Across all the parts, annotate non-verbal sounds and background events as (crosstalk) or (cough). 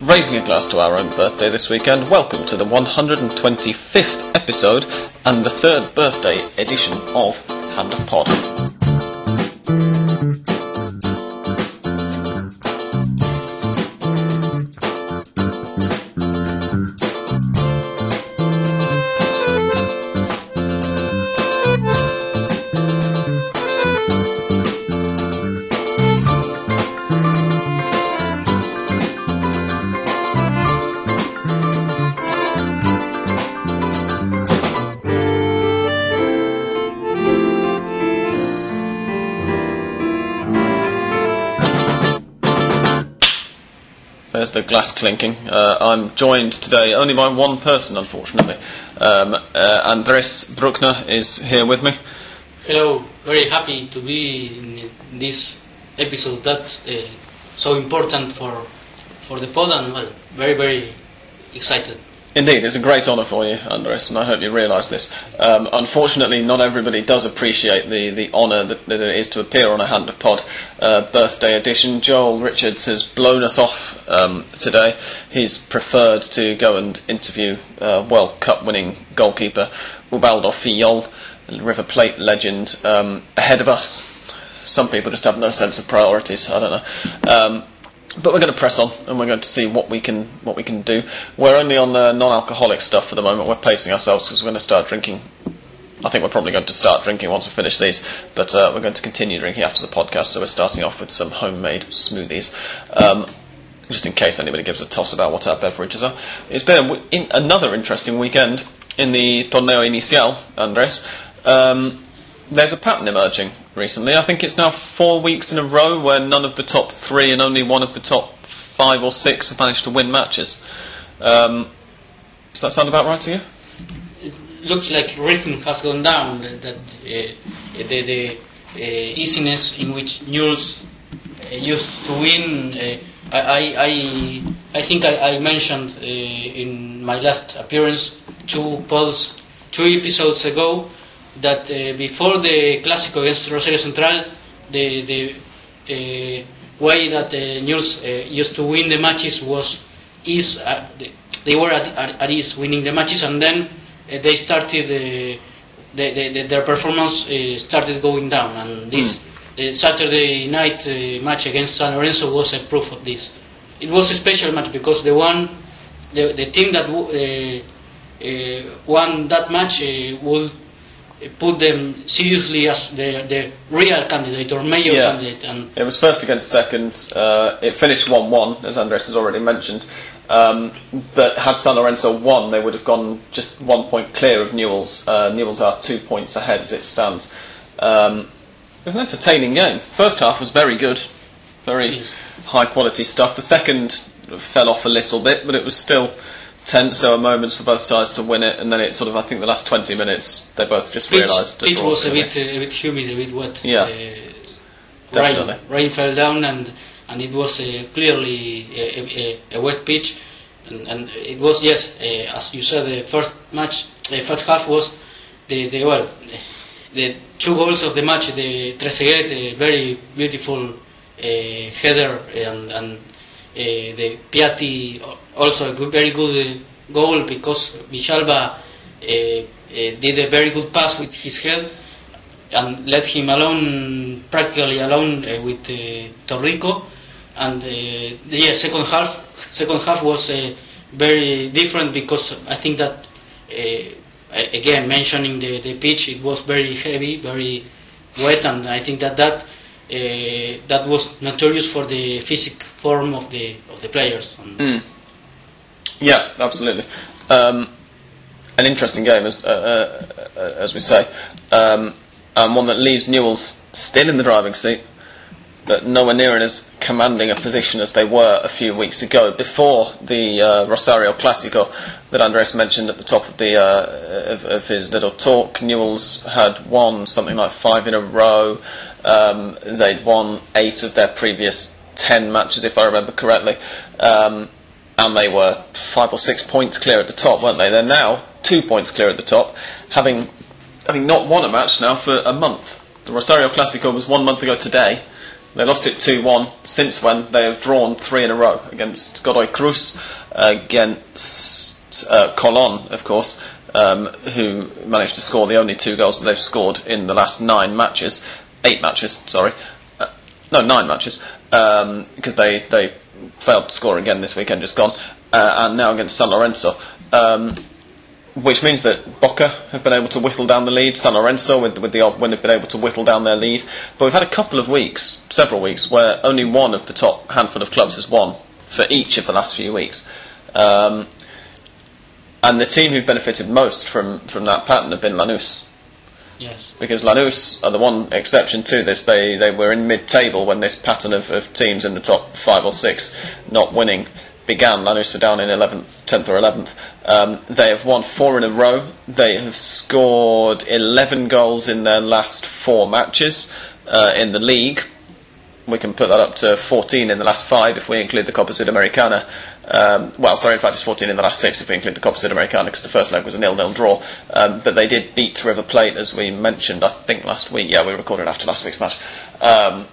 Raising a glass to our own birthday this weekend, welcome to the 125th episode and the third birthday edition of Hand Pod. The glass clinking. Uh, I'm joined today only by one person, unfortunately. Um, uh, Andres Bruckner is here with me. Hello, very happy to be in this episode that uh, so important for for the pod and well, very very excited. Indeed, it's a great honour for you, Andres, and I hope you realise this. Um, unfortunately, not everybody does appreciate the, the honour that, that it is to appear on a Hand of Pod uh, birthday edition. Joel Richards has blown us off um, today. He's preferred to go and interview uh, World Cup winning goalkeeper Ubaldo Fillol, River Plate legend, um, ahead of us. Some people just have no sense of priorities. I don't know. But we're going to press on, and we're going to see what we can what we can do. We're only on the non-alcoholic stuff for the moment. We're pacing ourselves because we're going to start drinking. I think we're probably going to start drinking once we finish these, but uh, we're going to continue drinking after the podcast. So we're starting off with some homemade smoothies. Um, just in case anybody gives a toss about what our beverages are. It's been in another interesting weekend in the Torneo Inicial, Andres. Um, there's a pattern emerging recently. I think it's now four weeks in a row where none of the top three and only one of the top five or six have managed to win matches. Um, does that sound about right to you? It looks like rhythm has gone down. That uh, the, the uh, easiness in which Newell's uh, used to win. Uh, I, I I think I, I mentioned uh, in my last appearance two pods, two episodes ago that uh, before the Clásico against Rosario Central, the the uh, way that uh, Newell's uh, used to win the matches was is uh, they- were at, at, at ease winning the matches, and then uh, they started uh, the, the, the, their performance uh, started going down, and this uh, Saturday night uh, match against San Lorenzo was a proof of this. It was a special match because the one the, the team that w- uh, uh, won that match uh, uh, put them seriously as the, the real candidate or major Yeah. candidate. And It was first against second. Uh, it finished 1 1, as Andres has already mentioned. Um, but had San Lorenzo won, they would have gone just one point clear of Newell's. Uh, Newell's are two points ahead as it stands. Um, it was an entertaining game. First half was very good, very high quality stuff. The second fell off a little bit, but it was still tense. There were moments for both sides to win it, and then it sort of, I think, the last 20 minutes, they both just realised. pitch was a bit uh, a bit humid, a bit wet. Yeah. Uh, Definitely. Rain, rain fell down, and and it was uh, clearly a, a, a wet pitch, and, and it was yes, uh, as you said, the first match, the first half was the the well, the two goals of the match, the Trezeguet, a very beautiful uh, header, and and uh, the Piatti also a good, very good uh, goal because Villalba uh, uh, did a very good pass with his head and left him alone, practically alone with Torrico. And yeah, second half, second half was very different because I think that again mentioning the, the pitch, it was very heavy, very wet, and I think that that uh, that was notorious for the physic form of the of the players. And Yeah, absolutely. Um, an interesting game, as uh, uh, uh, as we say, um, and one that leaves Newell's still in the driving seat, but nowhere near in as commanding a position as they were a few weeks ago, before the uh, Rosario Clásico that Andres mentioned at the top of the uh, of, of his little talk. Newell's had won something like five in a row. Um, they'd won eight of their previous ten matches, if I remember correctly. Um, and they were five or six points clear at the top, weren't they? They're now two points clear at the top, having having not won a match now for a month. The Rosario Clasico was one month ago today, They lost it 2 1. Since when, they have drawn three in a row against Godoy Cruz, against uh, Colon, of course, um, who managed to score the only two goals that they've scored in the last nine matches. Eight matches, sorry. Uh, no, nine matches. Um, because they, they failed to score again this weekend, just gone. Uh, and now against San Lorenzo. Um, which means that Boca have been able to whittle down the lead, San Lorenzo with, with the odd they've been able to whittle down their lead. But we've had a couple of weeks, several weeks, where only one of the top handful of clubs has won for each of the last few weeks. Um, and the team who've benefited most from, from that pattern have been Lanús. Yes. Because Lanús are the one exception to this. They they were in mid-table when this pattern of, of teams in the top five or six not winning began. Lanús were down in 11th, 10th or 11th. Um, they have won four in a row. They have scored 11 goals in their last four matches uh, in the league. We can put that up to 14 in the last five if we include the Copa Sudamericana. Um, well, sorry, in fact, it's 14 in the last six if we include the Copa Sudamericana because the first leg was a nil-nil draw. Um, but they did beat River Plate, as we mentioned, I think last week. Yeah, we recorded after last week's match um,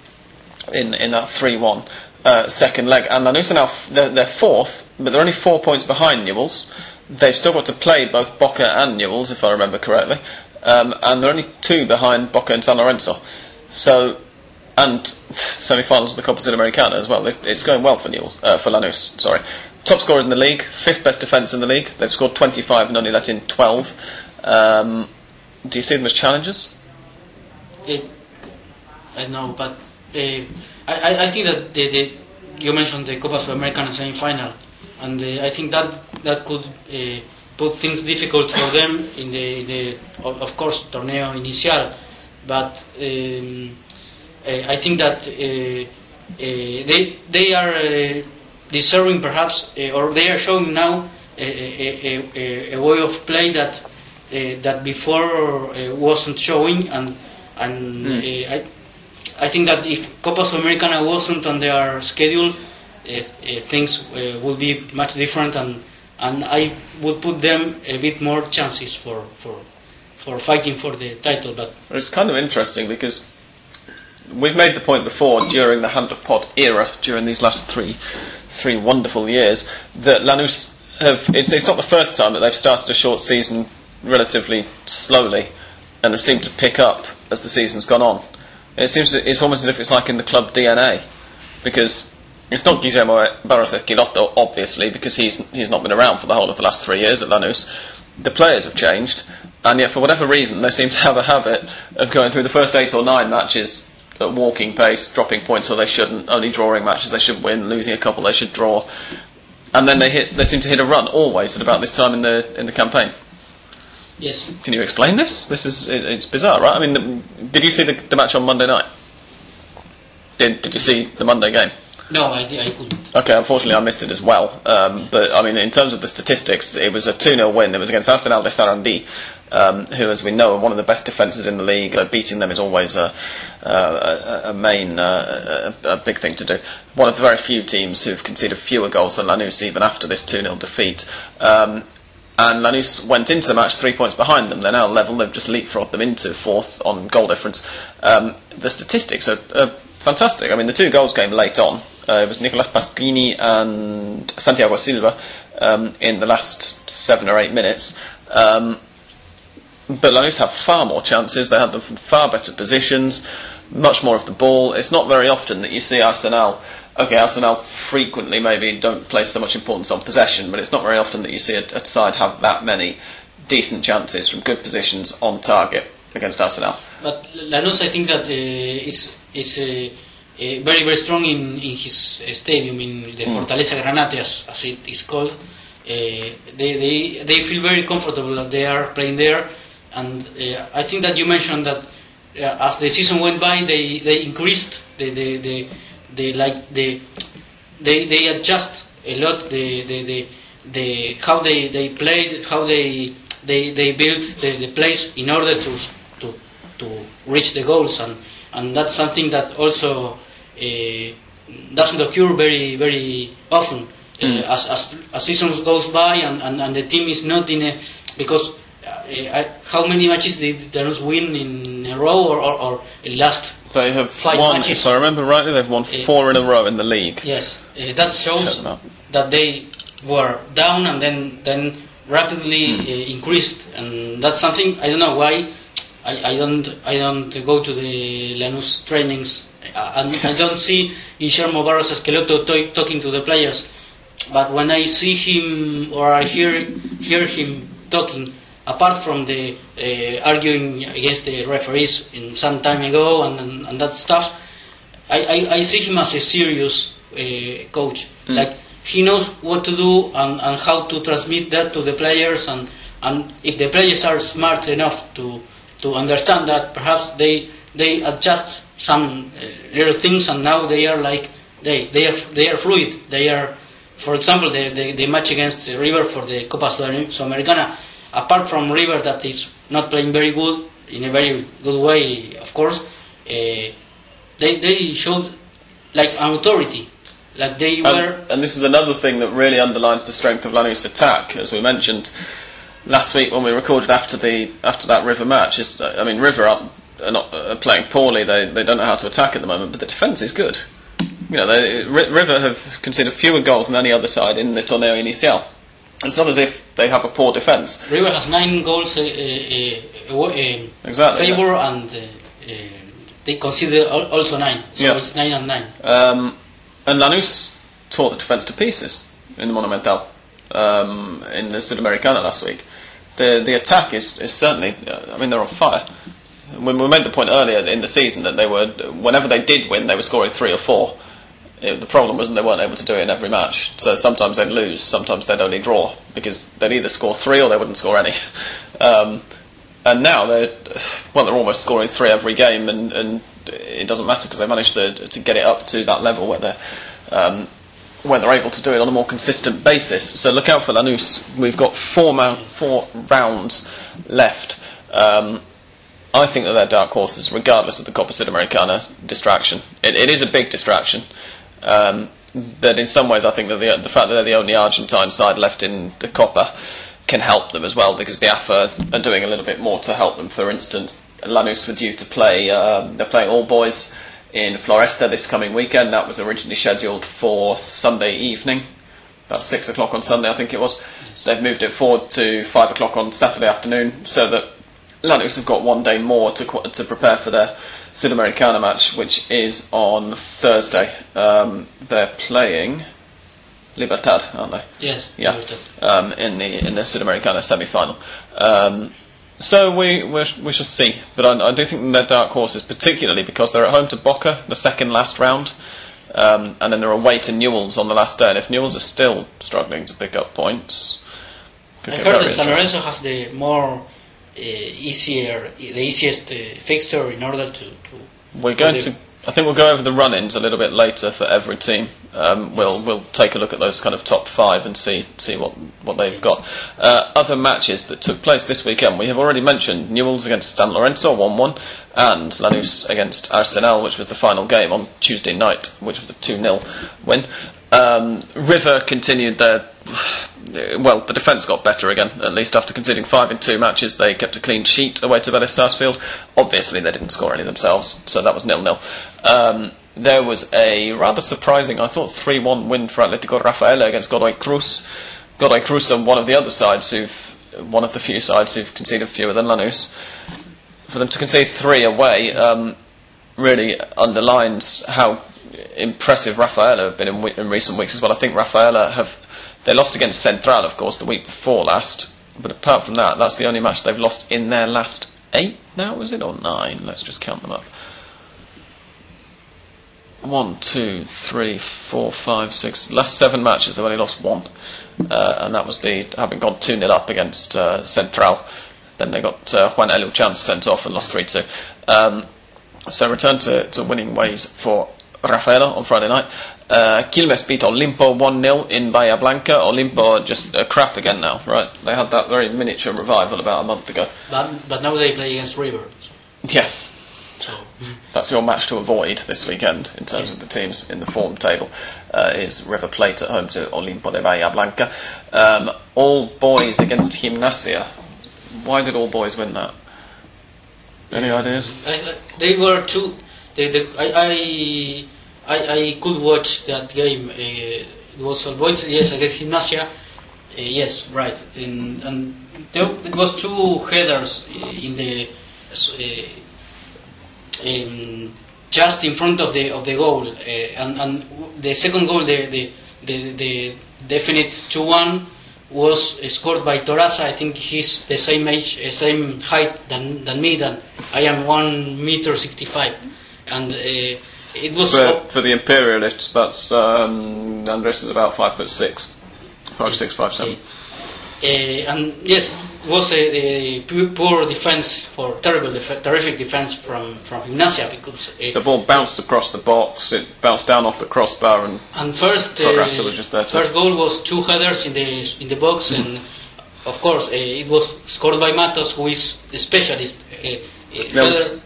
in in that 3-1 uh, second leg. And Lanús are now f- they're, they're fourth, but they're only four points behind Newell's. They've still got to play both Boca and Newell's, if I remember correctly, um, and they're only two behind Boca and San Lorenzo. So and semi-finals of the Copa Sudamericana as well. It's going well for Newell's, uh, for Lanús. Sorry, top scorers in the league, fifth best defence in the league. They've scored 25 and only let in 12. Um, do you see them as challengers? Uh, I know, but uh, I, I- think that the, the you mentioned the Copa Sudamericana semi-final, and uh, I think that that could uh, put things difficult for them in the, the of, course torneo inicial, but um, I think that uh, uh, they they are uh, deserving perhaps, uh, or they are showing now a, a, a, a way of play that uh, that before uh, wasn't showing, and and uh, I I think that if Copa Sudamericana wasn't on their schedule, uh, uh, things uh, would be much different, and and I would put them a bit more chances for for for fighting for the title. But It's kind of interesting because we've made the point before during the Hand of Pod era, during these last three three wonderful years, that Lanús have. It's, it's not the first time that they've started a short season relatively slowly and have seemed to pick up as the season's gone on. It seems it's almost as if it's like in the club DNA because. It's not Guillermo Barros Schelotto, obviously, because he's he's not been around for the whole of the last three years at Lanús. The players have changed, and yet for whatever reason, they seem to have a habit of going through the first eight or nine matches at walking pace, dropping points where they shouldn't, only drawing matches they should win, losing a couple they should draw, and then they hit. They seem to hit a run always at about this time in the in the campaign. yes, Can you explain this? This is it, it's bizarre, right? I mean, the, did you see the, the match on Monday night? Did Did you see the Monday game? no, I, I couldn't. Okay, unfortunately I missed it as well. Um, but I mean, in terms of the statistics, it was a 2 0 win. It was against Arsenal de Sarandi, um, who, as we know, are one of the best defences in the league. So beating them is always a, a, a, main, uh, a, a big thing to do. One of the very few teams who've conceded fewer goals than Lanús even after this 2 0 defeat. Um, and Lanús went into the match three points behind them. They're now level. They've just leapfrogged them into fourth on goal difference. Um, the statistics are, are fantastic. I mean, the two goals came late on. Uh, it was Nicolas Pasquini and Santiago Silva um, in the last seven or eight minutes. Um, but Lanús have far more chances. They had them from far better positions, much more of the ball. It's not very often that you see Arsenal. Okay, Arsenal frequently maybe don't place so much importance on possession, but it's not very often that you see a, a side have that many decent chances from good positions on target against Arsenal. But Lanús, I think that uh, is is uh, uh, very very strong in, in his uh, stadium in the Fortaleza Granate, as, as it is called. Uh, they, they they feel very comfortable that they are playing there, and uh, I think that you mentioned that uh, as the season went by, they, they increased the the, the, the like the they they adjust a lot the the, the, the how they, they played, how they they, they built the, the place in order to to to reach the goals. And and that's something that also uh, doesn't occur very very often. Uh, as, as as seasons goes by and, and, and the team is not in a because I, how many matches did Lanús win in a row or, or, or last They have Five won, matches. if I remember rightly, they've won Eh. four in a row in the league. Yes, uh, that shows Check them out. that they were down and then then rapidly uh, increased, and that's something I don't know why. I, I don't I don't go to the Lanús trainings. I, I don't see Guillermo Barros Schelotto to, talking to the players, but when I see him or I hear hear him talking, apart from the uh, arguing against the referees in some time ago and, and, and that stuff, I, I, I see him as a serious uh, coach. Like he knows what to do and, and how to transmit that to the players, and, and if the players are smart enough to to understand that, perhaps they they adjust some uh, little things, and now they are like they they are they are fluid. They are, for example, the the, the match against River for the Copa Sudam- Sudamericana. Apart from River that is not playing very good in a very good way, of course. Uh, they they showed like an authority, like they were. And, and this is another thing that really underlines the strength of Lanús' attack, as we mentioned last week when we recorded after the after that River match. Is I mean, River are, are not are playing poorly. They they don't know how to attack at the moment, but the defence is good. You know, they, River have conceded fewer goals than any other side in the Torneo Inicial. It's not as if they have a poor defence. River has nine goals uh, uh, uh, uh, Exactly, favor and uh, they conceded also nine, so Yeah. it's nine and nine. Um, and Lanús tore the defence to pieces in the Monumental um, in the Sudamericana last week. The the attack is, is certainly, uh, I mean, they're on fire. When we made the point earlier in the season that they were, whenever they did win, they were scoring three or four. It, the problem was that they weren't able to do it in every match. So sometimes they'd lose, sometimes they'd only draw because they'd either score three or they wouldn't score any. (laughs) Um, and now they're well, they're almost scoring three every game, and, and it doesn't matter because they managed to to get it up to that level where they're um, where they're able to do it on a more consistent basis. So look out for Lanús. We've got four mou- four rounds left. Um, I think that they're dark horses, regardless of the Copa Sudamericana distraction. It, it is a big distraction, um, but in some ways, I think that the, the fact that they're the only Argentine side left in the Copa can help them as well because the AFA are doing a little bit more to help them. For instance, Lanús were due to play. Um, they're playing All Boys in Floresta this coming weekend. That was originally scheduled for Sunday evening, about six o'clock on Sunday, I think it was. They've moved it forward to five o'clock on Saturday afternoon, so that Lanús have got one day more to to prepare for their Sudamericana match, which is on Thursday. Um, they're playing Libertad, aren't they? Yes, Yeah, Libertad. um, in the in the Sudamericana semi-final. Um, so we we, we shall see, but I, I do think they're dark horses, particularly because they're at home to Boca the second last round, um, and then they're away to Newell's on the last day. And if Newell's are still struggling to pick up points, I heard that San. Lorenzo has the more easier, the easiest uh, fixture in order to. to We're going to. I think we'll go over the run-ins a little bit later for every team. Um, we'll we'll take a look at those kind of top five and see see what what they've got. Uh, other matches that took place this weekend. We have already mentioned Newell's against San Lorenzo, one-one, and Lanús against Arsenal, which was the final game on Tuesday night, which was a two-nil win. Um, River continued their. Well, the defence got better again, at least after conceding five in two matches. They kept a clean sheet away to Vélez Sarsfield. Obviously, they didn't score any themselves, so that was nil-nil. Um, there was a rather surprising, I thought, 3 1 win for Atletico Rafaela against Godoy Cruz. Godoy Cruz are one of the other sides who've. one of the few sides who've conceded fewer than Lanús. For them to concede three away um, really underlines how impressive Rafaela have been in, in recent weeks as well. I think Rafaela have. They lost against Central, of course, the week before last. But apart from that, that's the only match they've lost in their last eight now, was it? Or nine? Let's just count them up. One, two, three, four, five, six. Last seven matches, they've only lost one. Uh, and that was the having gone 2 0 up against uh, Central. Then they got uh, Juan Eluchan sent off and lost 3 2. Um, so return to, to winning ways for Rafaela on Friday night. Uh, Quilmes beat Olimpo 1 0 in Bahia Blanca. Olimpo just uh, crap again now, right? They had that very miniature revival about a month ago. but, but now they play against River. So, Yeah, so that's your match to avoid this weekend in terms of the teams in the form table. Uh, is River Plate at home to Olimpo de Bahia Blanca. Um, all boys against Gimnasia. Why did all boys win that? Any ideas? I, I- they were two. the, the, I, I, I, I could watch that game. Uh, it was All Boys, yes, against Gimnasia. Uh, yes, right. And, and there, was two headers uh, in the uh, um, just in front of the of the goal, uh, and, and the second goal, the the, the, the definite two one was scored by Toraza. I think he's the same age, same height than than me. Than I am one meter sixty five, and uh, it was For, for the imperialists, that's um, Andres is about five foot six, five six, five seven. Uh, and yes, it was a, a poor defense for terrible, def- terrific defense from from Gimnasia because uh, The ball bounced across the box. It bounced down off the crossbar, and and first uh, was just there first goal was two headers in the in the box, Mm-hmm. and of course uh, it was scored by Matos, who is a specialist. Uh, uh, There was-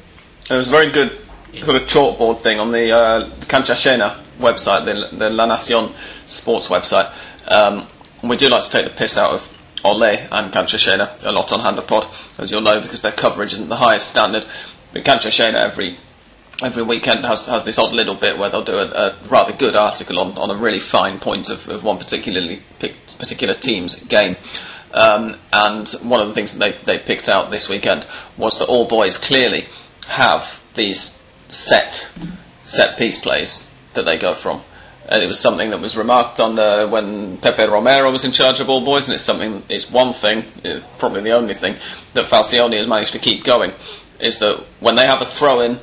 there was very good sort of chalkboard thing on the uh, Cancha Llena website, the, the La Nacion sports website. Um, we do like to take the piss out of Ole and Cancha Llena a lot on Hand of Pod, as you'll know, because their coverage isn't the highest standard. But Cancha Llena every every weekend has, has this odd little bit where they'll do a, a rather good article on, on a really fine point of, of one particularly particular team's game. Um, and one of the things that they, they picked out this weekend was that all boys clearly have these set set piece plays that they go from. And it was something that was remarked on uh, when Pepe Romero was in charge of all boys, and it's something. It's one thing, uh, probably the only thing that Falcioni has managed to keep going, is that when they have a throw in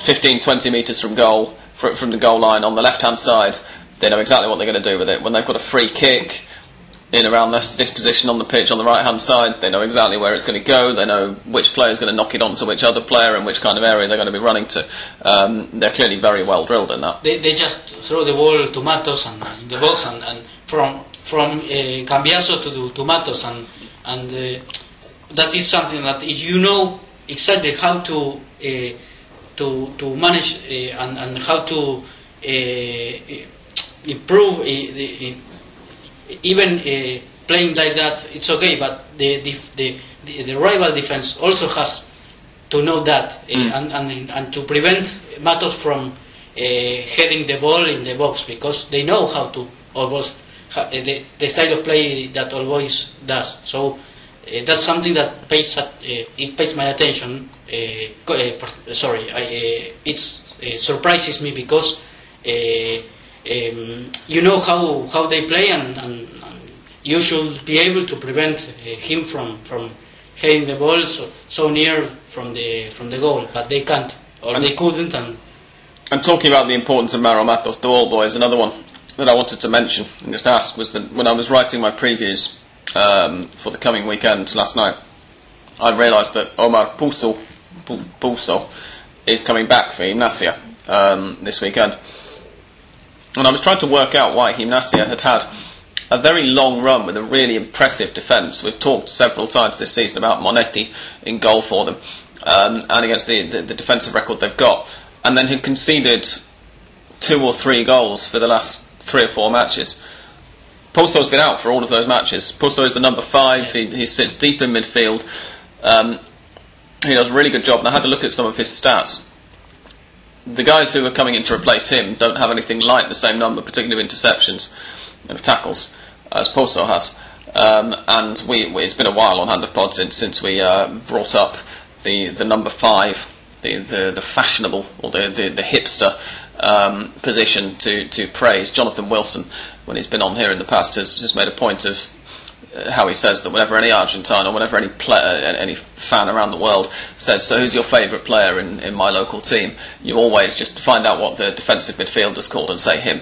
15, 20 metres from goal, from the goal line on the left hand side, they know exactly what they're going to do with it. When they've got a free kick in around this, this position on the pitch on the right hand side, they know exactly where it's going to go. They know which player is going to knock it onto which other player and which kind of area they're going to be running to. Um, they're clearly very well drilled in that. they, they just throw the ball to Matos and uh, the box and, and from from uh, Cambiaso to to- to Matos and and uh, that is something that if you know exactly how to uh, to to manage uh, and and how to uh, improve the, even uh, playing like that it's okay but the the, the the rival defense also has to know that uh, and, and and to prevent Matos from uh, heading the ball in the box because they know how to almost uh, the, the style of play that always does. So uh, that's something that pays uh, it pays my attention. Uh, uh, sorry, I, uh, it surprises me because uh, um, you know how, how they play and, and, and you should be able to prevent uh, him from from heading the ball so, so near from the from the goal, but they can't or And- they couldn't. And And talking about the importance of Mauro Matos to all boys, another one that I wanted to mention and just ask was that when I was writing my previews um, for the coming weekend last night, I realised that Omar Pouso, Pu- Pouso is coming back for Gimnasia um, this weekend. And I was trying to work out why Gimnasia had had a very long run with a really impressive defence. We've talked several times this season about Monetti in goal for them um, and against the, the, the defensive record they've got, and then had conceded two or three goals for the last three or four matches. Posto's been out for all of those matches. Posto is the number five. He, he sits deep in midfield. Um, he does a really good job, and I had to look at some of his stats. The guys who are coming in to replace him don't have anything like the same number, particularly of interceptions and of tackles, as Posto has. Um, and we, it's been a while on Hand of Pod since, since we uh, brought up the, the number five, the, the, the fashionable or the, the, the hipster um, position to, to praise. Jonathan Wilson, when he's been on here in the past, has, has made a point of how he says that whenever any Argentine or whenever any player, any fan around the world says, "So who's your favourite player in, in my local team?" You always just find out what the defensive midfielder's called and say him,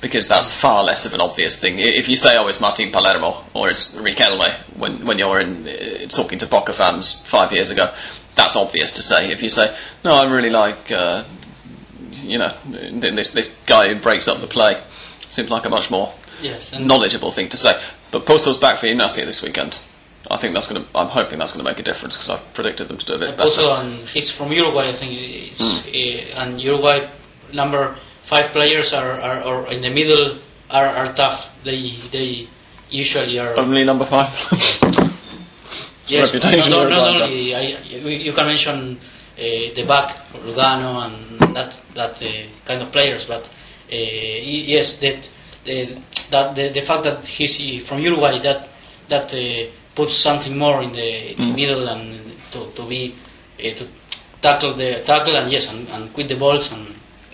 because that's far less of an obvious thing. If you say, "Oh, it's Martin Palermo" or "It's Riquelme," when when you're in uh, talking to Boca fans five years ago, that's obvious to say. If you say, "No, I really like," uh, you know, this this guy who breaks up the play, seems like a much more yes, knowledgeable thing to say. But Posto's back for Gimnasia this weekend. I think that's going to. I'm hoping that's going to make a difference because I predicted them to do a bit better. also and he's from Uruguay. I think it's uh, and Uruguay number five players are, are or in the middle are, are tough. They they usually are. Only number five. (laughs) Yes, reputation not, not only I, you can mention uh, the back Lugano and that that kind of players. But yes, that the, that the, the fact that he's from Uruguay that that puts something more in the Mm. middle and to, to be to tackle the tackle and yes and, and quit the balls and,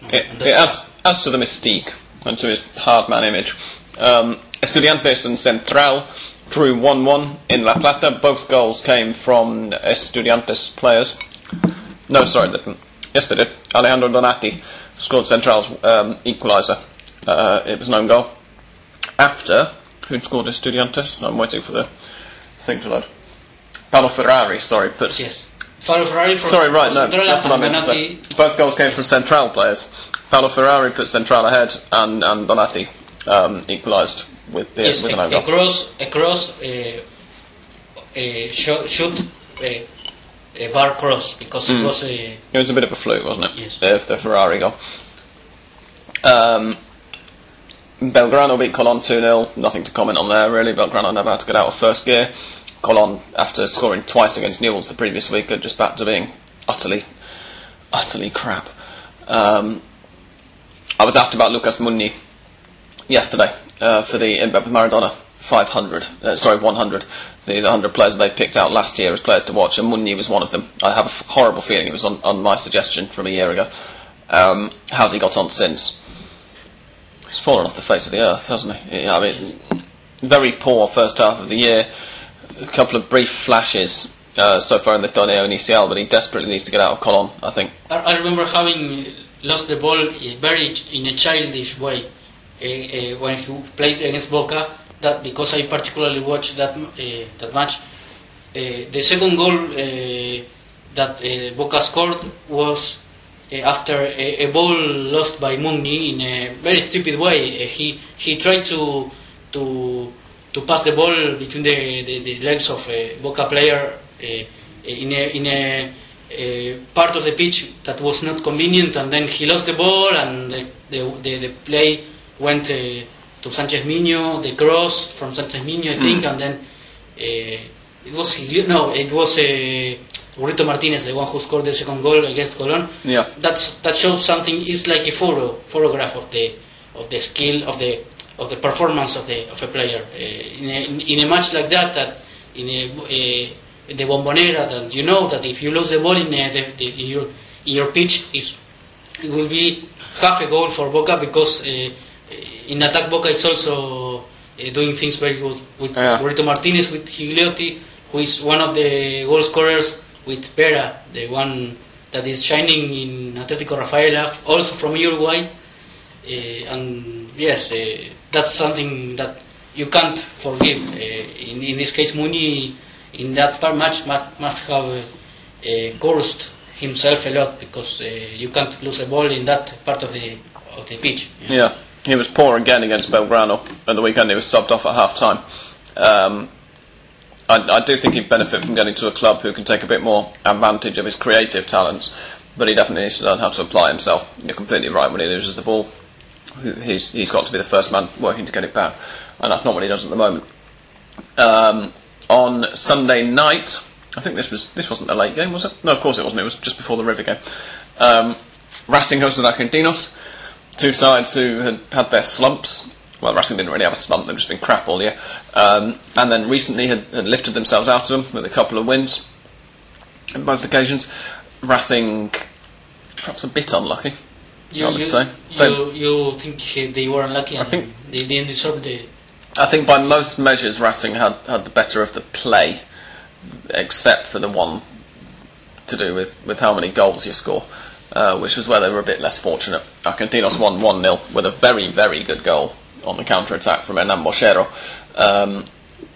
and It, that's it adds, adds to the mystique and to his hard man image. Um, Estudiantes and Central drew 1 1 in La Plata. Both goals came from Estudiantes players. No, sorry, they didn't. Yes, they did. Alejandro Donati scored Central's um, equaliser. Uh, it was an own goal. After, who'd scored Estudiantes? I'm waiting for the thing to load. Paulo Ferrari, sorry, puts yes. Faro Ferrari from Sorry, right, no, that's what I meant to say. Both goals came from Central players. Paulo Ferrari put Central ahead, and, and Donati um, equalised with, the, Yes, with an own goal. a cross, a cross, uh, a shoot, shoot a, a bar cross because Hmm. it was a It was a bit of a fluke, wasn't it? Yes. The, the Ferrari goal. Um, Belgrano beat Colon 2 0. Nothing to comment on there, really. Belgrano never had to get out of first gear. Colon, after scoring twice against Newell's the previous week, are just back to being utterly, utterly crap. Um, I was asked about Lucas Mugni yesterday uh, for the Mbappe Maradona 500, uh, sorry, 100. The, the 100 players they picked out last year as players to watch, and Mugni was one of them. I have a horrible feeling it was on, on my suggestion from a year ago. Um, how's he got on since? He's fallen off the face of the earth, hasn't he? Yeah, I mean, very poor first half of the year. A couple of brief flashes uh, so far in the Torneo Inicial, but he desperately needs to get out of Colon, I think. I, remember having lost the ball very in a childish way uh, when he played against Boca. That because I particularly watched that uh, that match. The second goal that Boca scored was after a, a ball lost by Mugni in a very stupid way. Uh, he he tried to to to pass the ball between the, the, the legs of a Boca player uh, in a in a, a part of the pitch that was not convenient, and then he lost the ball, and the the, the, the play went uh, to Sanchez Miño, the cross from Sanchez Miño, I think, and then. Uh, it was no, it was uh, Burrito Martinez, the one who scored the second goal against Colón. Yeah. That's that shows something. It's like a photo, photograph of the of the skill of the of the performance of the of a player uh, in, a, in, a match like that. That in a, a the bombonera, that you know that if you lose the ball in, a, the, the, in your in your pitch, it's, it will be half a goal for Boca because uh, in attack Boca is also uh, doing things very good with Yeah. Burrito Martinez, with Gigliotti, who is one of the goal scorers, with Pera, the one that is shining in Atlético Rafaela, also from Uruguay. Uh, and yes, uh, that's something that you can't forgive. Uh, in, in this case, Mugni, in that part match, must, must have uh, cursed himself a lot because uh, you can't lose a ball in that part of the of the pitch. Yeah, he was poor again against Belgrano at the weekend. He was subbed off at half time. Um, I, I do think he'd benefit from getting to a club who can take a bit more advantage of his creative talents, but he definitely needs to learn how to apply himself. You're completely right when he loses the ball. He's, he's got to be the first man working to get it back, and that's not what he does at the moment. Um, on Sunday night, I think this was this wasn't a late game, was it? No, of course it wasn't. It was just before the River game. Um, Racing hosted Argentinos two sides who had had their slumps. Well, Racing didn't really have a slump; they've just been crap all year. Um, and then recently had, had lifted themselves out of them with a couple of wins on both occasions. Racing, perhaps a bit unlucky. You, I would you, say. you, you think they were unlucky and think- they didn't deserve the. I think by most measures, Racing had, had the better of the play, except for the one to do with, with how many goals you score, uh, which was where they were a bit less fortunate. Argentinos won 1 0 with a very, very good goal on the counter attack from Hernan Boschero. Um,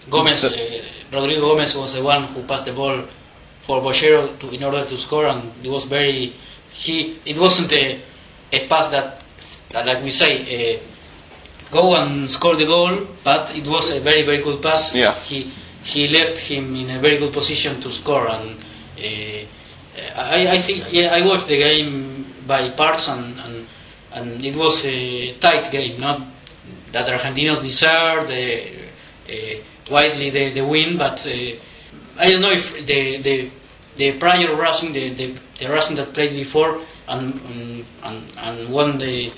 Gomez, uh, Rodrigo Gomez was the one who passed the ball for Boschero to, in order to score, and it was very. He it wasn't a, a pass that, like we say, uh, go and score the goal, but it was a very very good pass. Yeah. He he left him in a very good position to score, and uh, I I think yeah I watched the game by parts, and and, and it was a tight game, not that Argentinos deserved. Uh, widely the, the win, but uh, I don't know if the the, the prior Russian, the, the, the Racing that played before and and, and, won the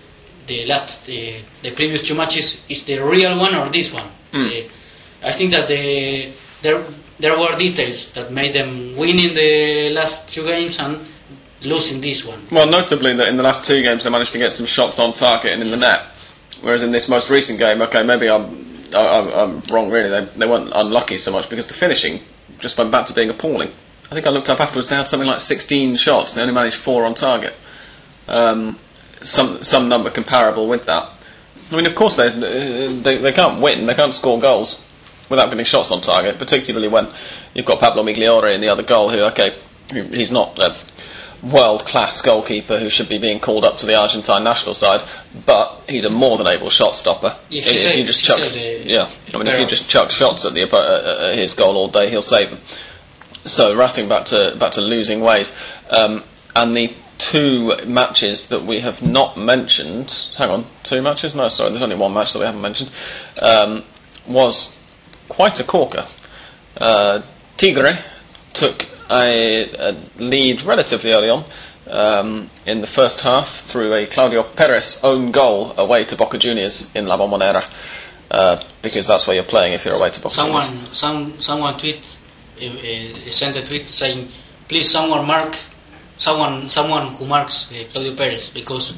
the last the, the previous two matches is the real one or this one. Uh, I think that the there there were details that made them win in the last two games and losing this one. Well, notably that in the last two games they managed to get some shots on target and in the net, whereas in this most recent game, okay, maybe I'm I, I'm, I'm wrong. Really, they they weren't unlucky so much because the finishing just went back to being appalling. I think I looked up afterwards. They had something like 16 shots. They only managed four on target. Um, some some number comparable with that. I mean, of course they they they can't win. They can't score goals without getting shots on target. Particularly when you've got Pablo Migliore in the other goal, who okay, he's not a world class goalkeeper who should be being called up to the Argentine national side, but he's a more than able shot stopper. If he just chucks, yeah. I mean, if he just chucks shots at the uh, uh, his goal all day, he'll save them. So Racing back to back to losing ways, um, and the two matches that we have not mentioned. Hang on, two matches? No, sorry, there's only one match that we haven't mentioned. Um, was quite a corker. Uh, Tigre took a, a lead relatively early on um, in the first half through a Claudio Perez own goal away to Boca Juniors in La Bombonera. Uh, because that's where you're playing if you're away to Boca Juniors. Someone some someone tweet uh, uh, sent a tweet saying, "Please, someone mark someone someone who marks uh, Claudio Perez because."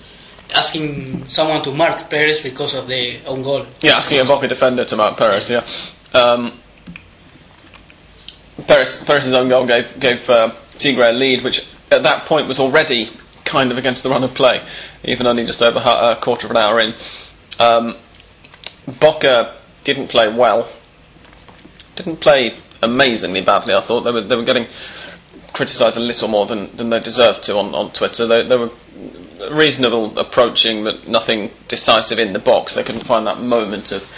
Asking someone to mark Perez because of the own goal. Yeah, asking a Boca defender to mark Perez. Yeah, um, Perez's own goal gave gave uh, Tigre a lead, which at that point was already kind of against the run of play, even only just over a quarter of an hour in. Um, Boca didn't play well. Didn't play amazingly badly. I thought they were they were getting criticised a little more than, than they deserved to on, on Twitter. They, they were reasonable approaching, but nothing decisive in the box. They couldn't find that moment of,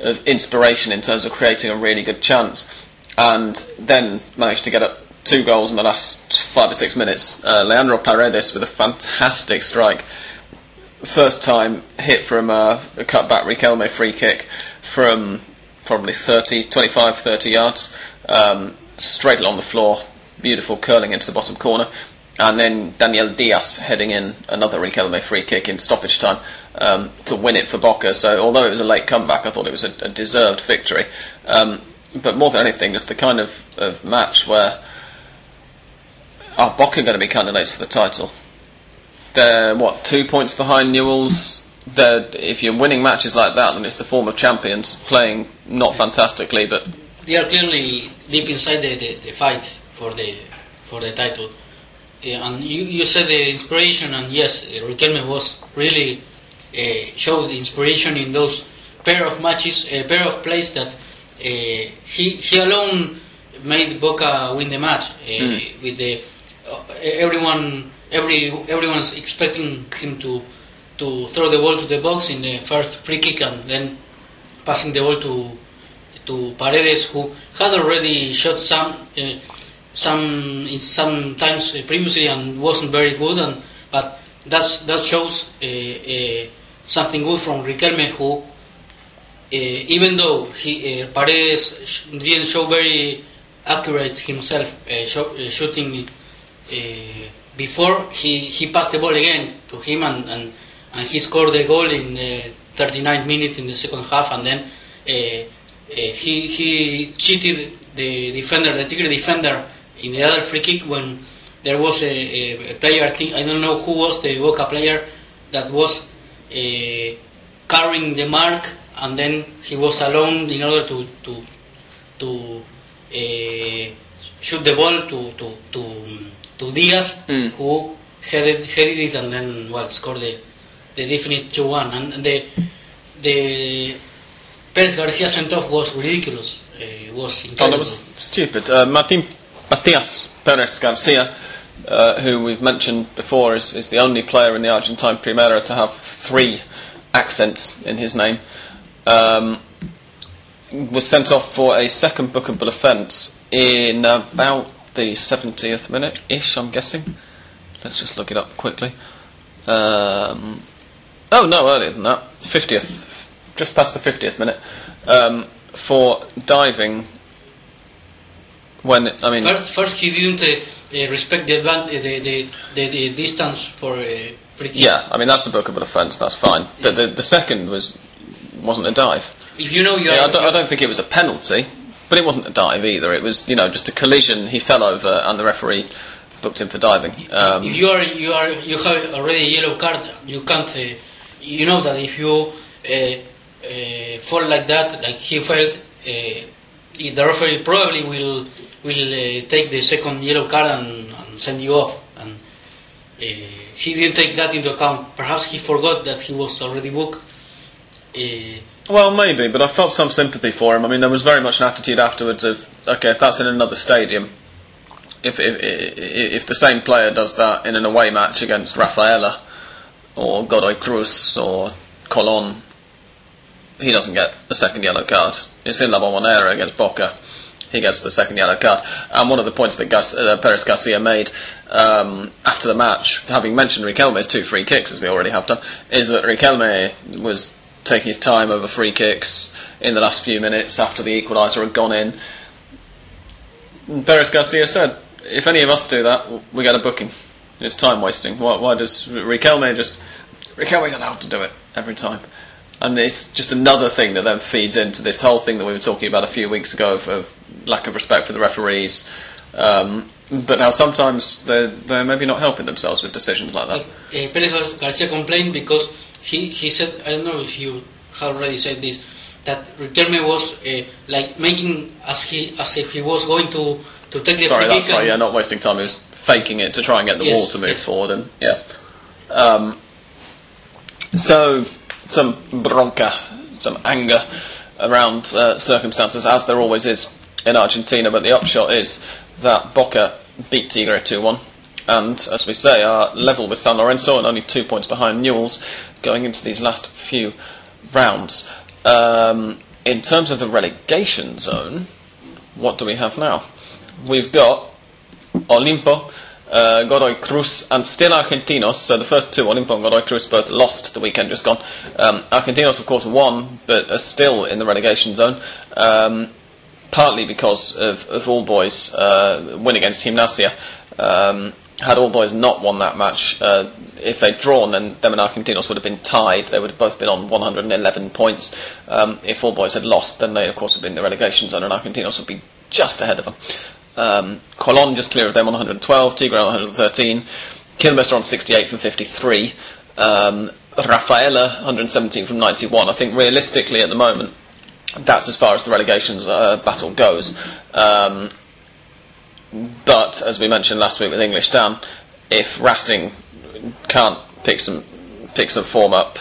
of inspiration in terms of creating a really good chance, and then managed to get up two goals in the last five or six minutes. Uh, Leandro Paredes with a fantastic strike. First time hit from uh, a cutback Riquelme free kick from probably 30, 25, 30 yards, um, straight along the floor, beautiful curling into the bottom corner. And then Daniel Diaz heading in another Riquelme free kick in stoppage time um, to win it for Boca. So although it was a late comeback, I thought it was a, a deserved victory. Um, but more than anything, just the kind of, of match where are Boca going to be candidates for the title? They're what two points behind Newell's. They're, if you're winning matches like that, then it's the form of champions playing not fantastically, but They are clearly deep inside the, the, the fight for the for the title. And you, you said the inspiration, and yes, uh, Riquelme was really uh, showed inspiration in those pair of matches, a pair of plays that uh, he he alone made Boca win the match. Uh, With the uh, everyone, every everyone's expecting him to to throw the ball to the box in the first free kick, and then passing the ball to to Paredes, who had already shot some uh, some in some times previously and wasn't very good, and but that's that shows uh, uh, something good from Riquelme, who even though he uh, Paredes didn't show very accurate himself uh, sho- uh, shooting uh, before, he, he passed the ball again to him and, and, and he scored the goal in the 39 minutes in the second half and then uh, uh, he, he cheated the defender, the Tigre defender in the other free kick when there was a, a, a player, I think, I don't know who was the Boca player that was uh, carrying the mark and then he was alone in order to, to, to uh, shoot the ball to, to, to, to Diaz, Mm. who headed, headed it and then well, scored the, the definite 2 1. And the, the Perez Garcia sent off was ridiculous. Uh, it was Oh, that was stupid. Uh, Martin Matias Perez Garcia, uh, who we've mentioned before, is, is the only player in the Argentine Primera to have three accents in his name. Um, was sent off for a second bookable offence in about the 70th minute ish, I'm guessing. Let's just look it up quickly. Um, oh, no, earlier than that. 50th. Just past the 50th minute. Um, for diving When I mean, First, first he didn't uh, uh, respect the, advan- the, the, the, the distance for uh, free kick. yeah, I mean that's a bookable offence. That's fine. But the the second was wasn't a dive. If you know you Yeah, I don't, I don't think it was a penalty, but it wasn't a dive either. It was you know just a collision. He fell over, and the referee booked him for diving. Um, if you are you are you have already a yellow card, you can't. Uh, you know that if you uh, uh, fall like that, like he fell, uh, the referee probably will will uh, take the second yellow card and, and send you off. And uh, he didn't take that into account. Perhaps he forgot that he was already booked. Uh, Well, maybe, but I felt some sympathy for him. I mean, there was very much an attitude afterwards of, okay, if that's in another stadium, if if, if, the same player does that in an away match against Rafaela or Godoy Cruz or Colon, he doesn't get a second yellow card. It's in La Bombonera against Boca. He gets the second yellow card. And one of the points that uh, Perez Garcia made um, after the match, having mentioned Riquelme's two free kicks, as we already have done, is that Riquelme was taking his time over free kicks in the last few minutes after the equaliser had gone in. And Perez Garcia said, if any of us do that, we get a booking. It's time wasting. Why, why does Riquelme just. Riquelme's allowed to do it every time. And it's just another thing that then feeds into this whole thing that we were talking about a few weeks ago of, of lack of respect for the referees. Um, but now sometimes they're, they're maybe not helping themselves with decisions like that. uh, Perez Garcia complained because he, he said, I don't know if you have already said this, that Riquelme was uh, like making as he as if he was going to, to take the Sorry, that's right. Yeah, not wasting time. He was faking it to try and get the Yes, ball to move yes. forward, and yeah. Um, so some bronca, some anger around uh, circumstances, as there always is in Argentina. But the upshot is that Boca beat Tigre two one. And as we say, are level with San Lorenzo and only two points behind Newell's going into these last few rounds. Um, in terms of the relegation zone, what do we have now? We've got Olimpo, uh, Godoy Cruz, and still Argentinos. So the first two, Olimpo and Godoy Cruz, both lost the weekend just gone. Um, Argentinos, of course, won, but are still in the relegation zone. Um, partly because of, of All Boys' uh, win against Gimnasia. Um, had All Boys not won that match, uh, if they'd drawn, then them and Argentinos would have been tied. They would have both been on 111 points. Um, if All Boys had lost, then they, of course, would have been in the relegation zone, and Argentinos would be just ahead of them. Um, Colon just clear of them on 112, Tigre on 113, Quilmes are on 68 from 53, um, Rafaela 117 from 91. I think realistically at the moment, that's as far as the relegations uh, battle goes. Um, but as we mentioned last week with English Dan, if Racing can't pick some pick some form up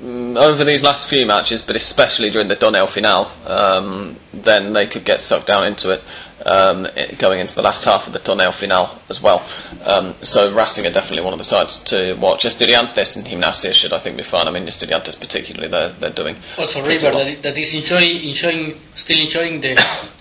mm, over these last few matches, but especially during the Torneo final, um, then they could get sucked down into it. Um, going into the last half of the Torneo final as well. Um, so Racing are definitely one of the sides to watch. Estudiantes and Gimnasia should, I think, be fine. I mean, Estudiantes particularly, they're, they're doing Also, River well. that, that is enjoying, enjoying, still enjoying the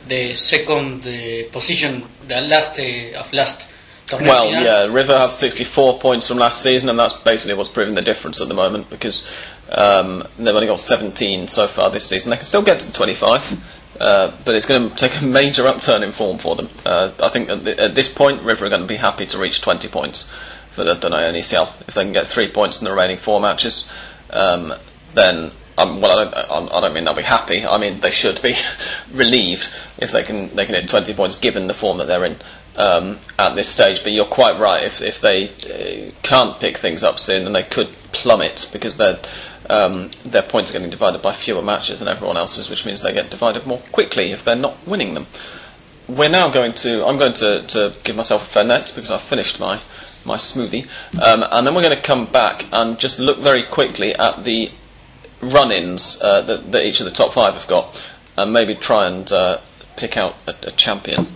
the second uh, position, the last uh, of last torneo Well, final. yeah, River have 64 points from last season, and that's basically what's proving the difference at the moment because um, they've only got 17 so far this season. They can still get to the 25, uh, but it's going to take a major upturn in form for them. Uh, I think at, the, at this point, River are going to be happy to reach 20 points for the Donato ECL. If they can get three points in the remaining four matches, um, then. Um, well, I don't, I, I don't mean they'll be happy. I mean they should be (laughs) relieved if they can they can hit 20 points given the form that they're in um, at this stage. But you're quite right. If if they uh, can't pick things up soon, then they could plummet because their um, their points are getting divided by fewer matches than everyone else's, which means they get divided more quickly if they're not winning them. We're now going to. I'm going to, to give myself a fair fernet because I've finished my my smoothie, um, and then we're going to come back and just look very quickly at the run-ins uh, that, that each of the top five have got, and maybe try and uh, pick out a, a champion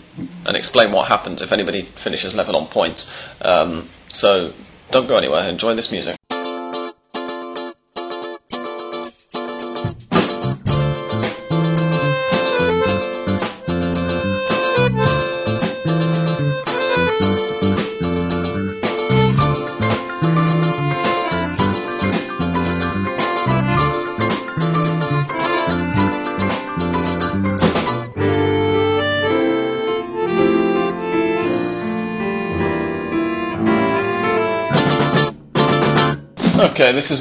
and explain what happens if anybody finishes level on points. Um, so don't go anywhere. Enjoy this music.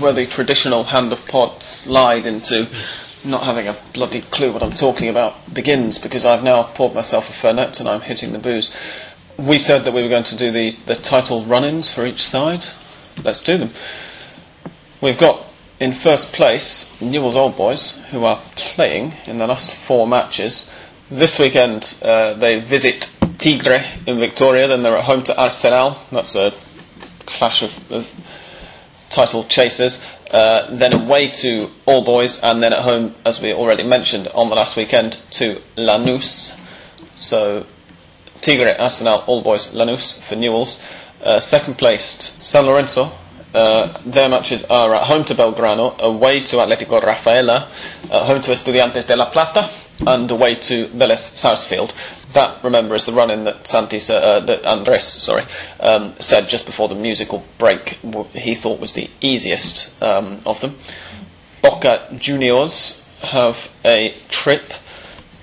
Where the traditional hand of pod slide into not having a bloody clue what I'm talking about begins because I've now poured myself a fernet and I'm hitting the booze. We said that we were going to do the, the title run ins for each side. Let's do them. We've got in first place Newell's Old Boys, who are playing in the last four matches. This weekend uh, they visit Tigre in Victoria, then they're at home to Arsenal. That's a clash of, of title chasers. Uh, then away to All Boys, and then at home, as we already mentioned, on the last weekend to Lanús. So Tigre, Arsenal, All Boys, Lanús for Newell's. Uh, second placed San Lorenzo. Uh, their matches are at home to Belgrano, away to Atlético Rafaela, at home to Estudiantes de La Plata, and away to Vélez Sarsfield. That, remember, is the run-in that Santi, uh, that Andres, sorry, um, said just before the musical break. He thought was the easiest um, of them. Boca Juniors have a trip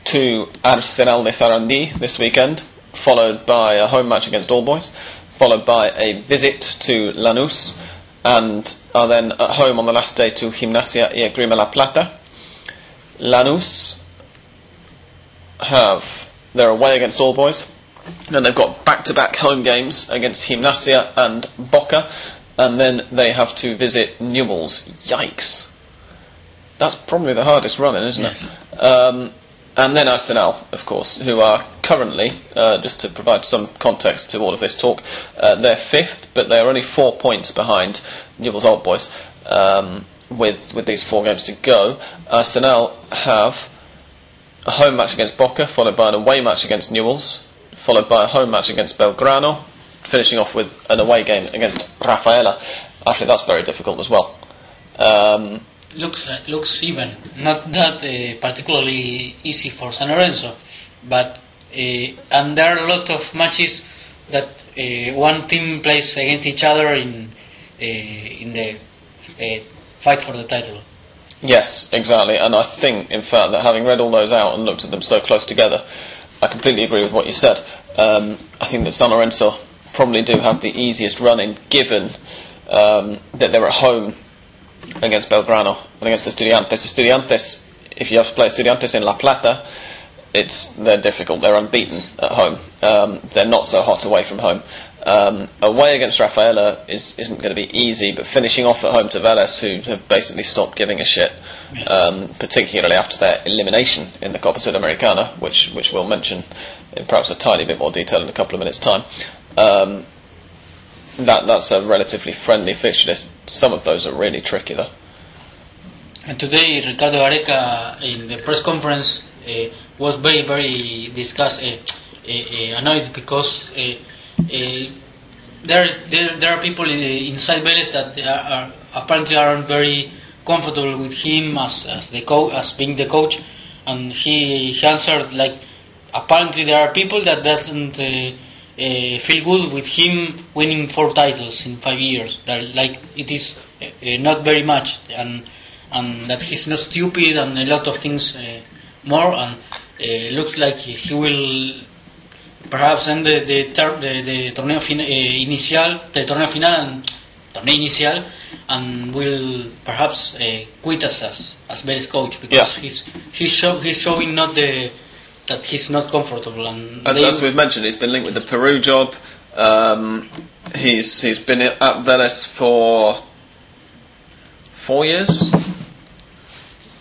to Arsenal de Sarandí this weekend, followed by a home match against All Boys, followed by a visit to Lanús, and are then at home on the last day to Gimnasia y Esgrima La Plata. Lanús have they're away against All Boys, and they've got back-to-back home games against Gimnasia and Boca, and then they have to visit Newell's. Yikes! That's probably the hardest running, isn't Yes. it? Um, and then Arsenal, of course, who are currently, uh, just to provide some context to all of this talk, uh, they're fifth, but they're only four points behind Newell's Old Boys. Um, with with these four games to go, Arsenal have a home match against Boca, followed by an away match against Newell's, followed by a home match against Belgrano, finishing off with an away game against Rafaela. Actually, that's very difficult as well. Um, looks uh, looks even not that uh, particularly easy for San Lorenzo, but uh, and there are a lot of matches that uh, one team plays against each other in uh, in the uh, fight for the title. Yes, exactly. And I think, in fact, that having read all those out and looked at them so close together, I completely agree with what you said. Um, I think that San Lorenzo probably do have the easiest running, given um, that they're at home against Belgrano and against Estudiantes. Estudiantes, if you have to play Estudiantes in La Plata, it's they're difficult. They're unbeaten at home. Um, they're not so hot away from home. Um, away against Rafaela is, isn't going to be easy, but finishing off at home to Vélez, who have basically stopped giving a shit, um, particularly after their elimination in the Copa Sudamericana, which which we'll mention in perhaps a tiny bit more detail in a couple of minutes' time. Um, that that's a relatively friendly fixture list. Some of those are really tricky though. And today, Ricardo Gareca in the press conference uh, was very, very discussed, uh, uh, uh, annoyed because uh, there, there, there are people in, inside Vélez that are, are apparently aren't very comfortable with him as, as the co- as being the coach, and he, he answered like apparently there are people that doesn't. Uh, uh, feel good with him winning four titles in five years. That like it is uh, uh, not very much, and and that he's not stupid and a lot of things uh, more. And uh, looks like he will perhaps end the the, the, the torneo fin- uh, inicial, the torneo final and torneo inicial, and will perhaps uh, quit us as as Vélez coach because Yeah. he's he's show, he's showing not the that he's not comfortable and As, as we've mentioned, he's been linked with the Peru job. Um, he's he's been at Vélez for four years,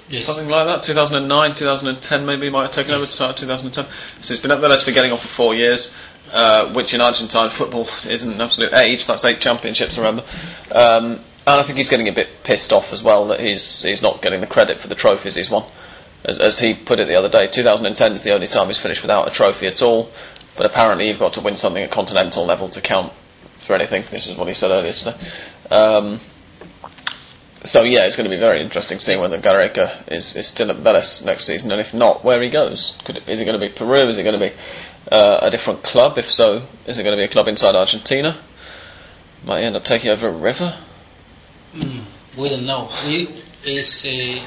yes. something like that. 2009, 2010, maybe might have taken over to start 2010. So he's been up there. Vélez for getting on for four years, uh, which in Argentine (laughs) football isn't an absolute age. That's eight championships, remember. Um, and I think he's getting a bit pissed off as well that he's he's not getting the credit for the trophies he's won. As, as he put it the other day, 2010 is the only time he's finished without a trophy at all. But apparently, you've got to win something at continental level to count for anything. This is what he said earlier today. Um, so yeah, it's going to be very interesting seeing whether Gareca is, is still at Vélez next season, and if not, where he goes. Could is it going to be Peru? Is it going to be uh, a different club? If so, is it going to be a club inside Argentina? Might he end up taking over a river? We don't know. We is uh,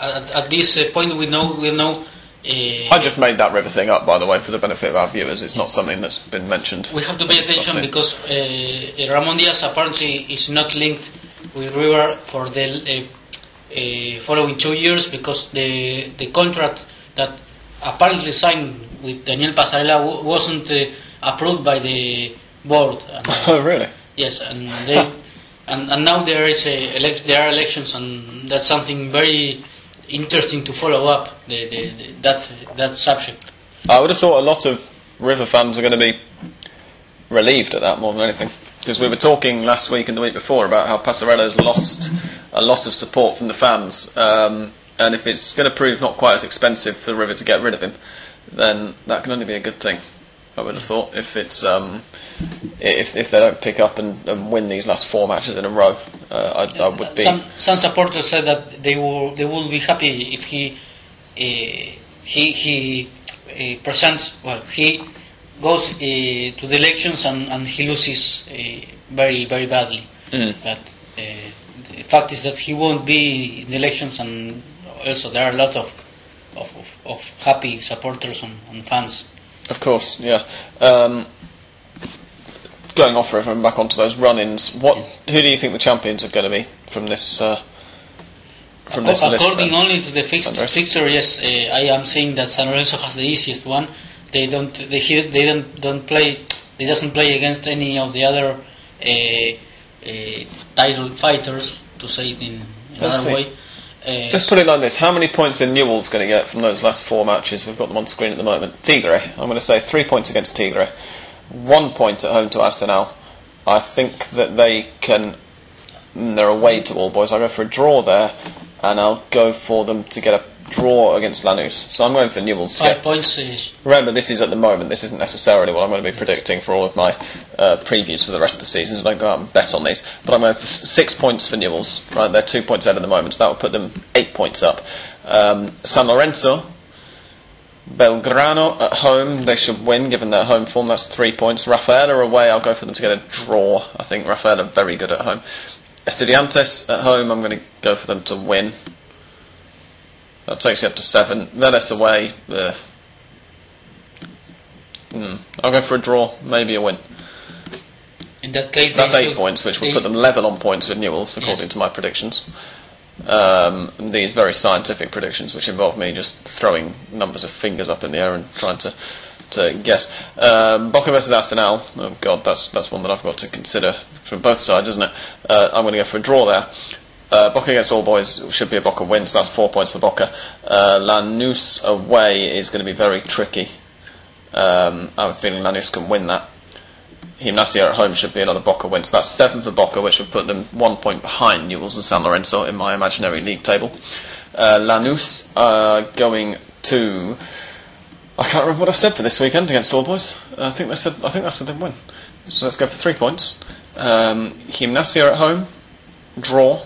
at, at this uh, point we know we know. Uh, I just made that river thing up, by the way, for the benefit of our viewers. It's not something that's been mentioned. we have to pay attention because uh, Ramon Diaz apparently is not linked with River for the uh, uh, following two years because the the contract that apparently signed with Daniel Passarella w- wasn't uh, approved by the board. (laughs) And, Oh, really? yes, and they and, and now there is a elec- there are elections, and that's something very interesting to follow up the, the, the, that that subject. I would have thought a lot of River fans are going to be relieved at that more than anything. Because we were talking last week and the week before about how Passarella's lost a lot of support from the fans. Um, and if it's going to prove not quite as expensive for River to get rid of him, then that can only be a good thing. I would have thought if it's um, if if they don't pick up and, and win these last four matches in a row, uh, I, I would be. Some some supporters said that they will they will be happy if he uh, he he uh, presents well he goes uh, to the elections and, and he loses uh, very very badly. Mm. But uh, the fact is that he won't be in the elections, and also there are a lot of of, of, of happy supporters and, and fans. Of course, yeah. Um, going off and back onto those run-ins, what? Who do you think the champions are going to be from this? Uh, from this Acco- list? According only to the fixed fixture, yes, uh, I am saying that San Lorenzo has the easiest one. They don't, they, he- they don't, don't play, they doesn't play against any of the other uh, uh, title fighters, to say it in another see. way. Uh, Let's put it like this: How many points are Newell's going to get from those last four matches? We've got them on screen at the moment. Tigre, I'm going to say three points against Tigre, one point at home to Arsenal. I think that they can. They're away to all boys. I'll go for a draw there, and I'll go for them to get a draw against Lanús. So I'm going for Newell's to five get points. Remember, this is at the moment. This isn't necessarily what I'm going to be predicting for all of my uh, previews for the rest of the season. So don't go out and bet on these. But I'm going for six points for Newell's. Right, they're two points ahead at the moment, so that will put them eight points up. Um, San Lorenzo, Belgrano at home. They should win, given their home form. That's three points. Rafaela away. I'll go for them to get a draw. I think Rafaela are very good at home. Estudiantes at home. I'm going to go for them to win. That takes you up to seven. Vélez away. Hmm, I'll go for a draw, maybe a win. in that case, That's eight should- points, which will they- put them level on points with Newell's, according Yes. to my predictions. Um, these very scientific predictions, which involve me just throwing numbers of fingers up in the air and trying to to guess. Um, Boca versus Arsenal. Oh God, that's that's one that I've got to consider from both sides, isn't it? Uh, I'm going to go for a draw there. Uh, Boca against All Boys should be a Boca win, so that's four points for Boca. Uh, Lanús away is going to be very tricky. Um, I have a feeling Lanús can win that. Gimnasia at home should be another Boca win. So that's seven for Boca, which would put them one point behind Newell's and San Lorenzo in my imaginary league table. Uh, Lanús uh, going to. I can't remember what I've said for this weekend against All Boys. Uh, I think they said. I think I said they'd win. So let's go for three points. Um, Gimnasia at home, draw.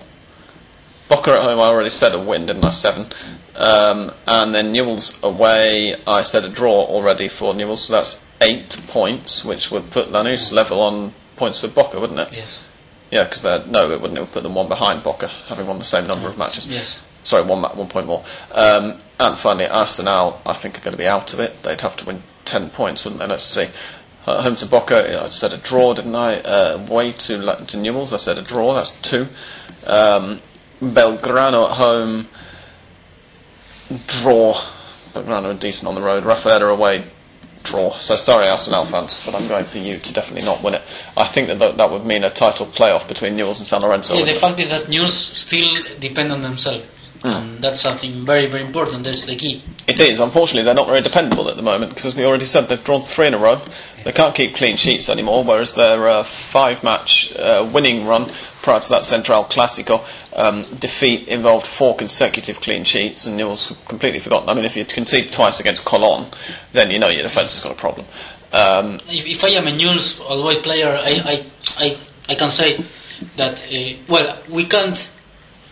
Boca at home, I already said a win, didn't I? Seven. Um, and then Newell's away, I said a draw already for Newell's, so that's eight points, which would put Lanús level on points with Boca, wouldn't it? Yes. Yeah, because they're no, it wouldn't. It would put them one behind Boca, having won the same number of matches. Yes. Sorry, one one point more. Um, and finally, Arsenal, I think, are going to be out of it. They'd have to win ten points, wouldn't they? Let's see. Uh, home to Boca, I said a draw, didn't I? Uh, away to to Newell's, I said a draw. That's two. Um, Belgrano at home, draw. Belgrano are decent on the road. Rafaela away, draw. So sorry, Arsenal fans, but I'm going for you to definitely not win it. I think that that, that would mean a title playoff between Newell's and San Lorenzo. Yeah, the it? fact is that Newell's still depend on themselves, and that's something very very important. That's the key. It is. Unfortunately, they're not very dependable at the moment because, as we already said, they've drawn three in a row. They can't keep clean sheets anymore, whereas their uh, five-match uh, winning run prior to that Central Clásico um, defeat involved four consecutive clean sheets, and Newell's completely forgotten. I mean, if you concede twice against Colón, then you know your defence has got a problem. Um, If, if I am a news always player, I, I, I, I can say that uh, well we can't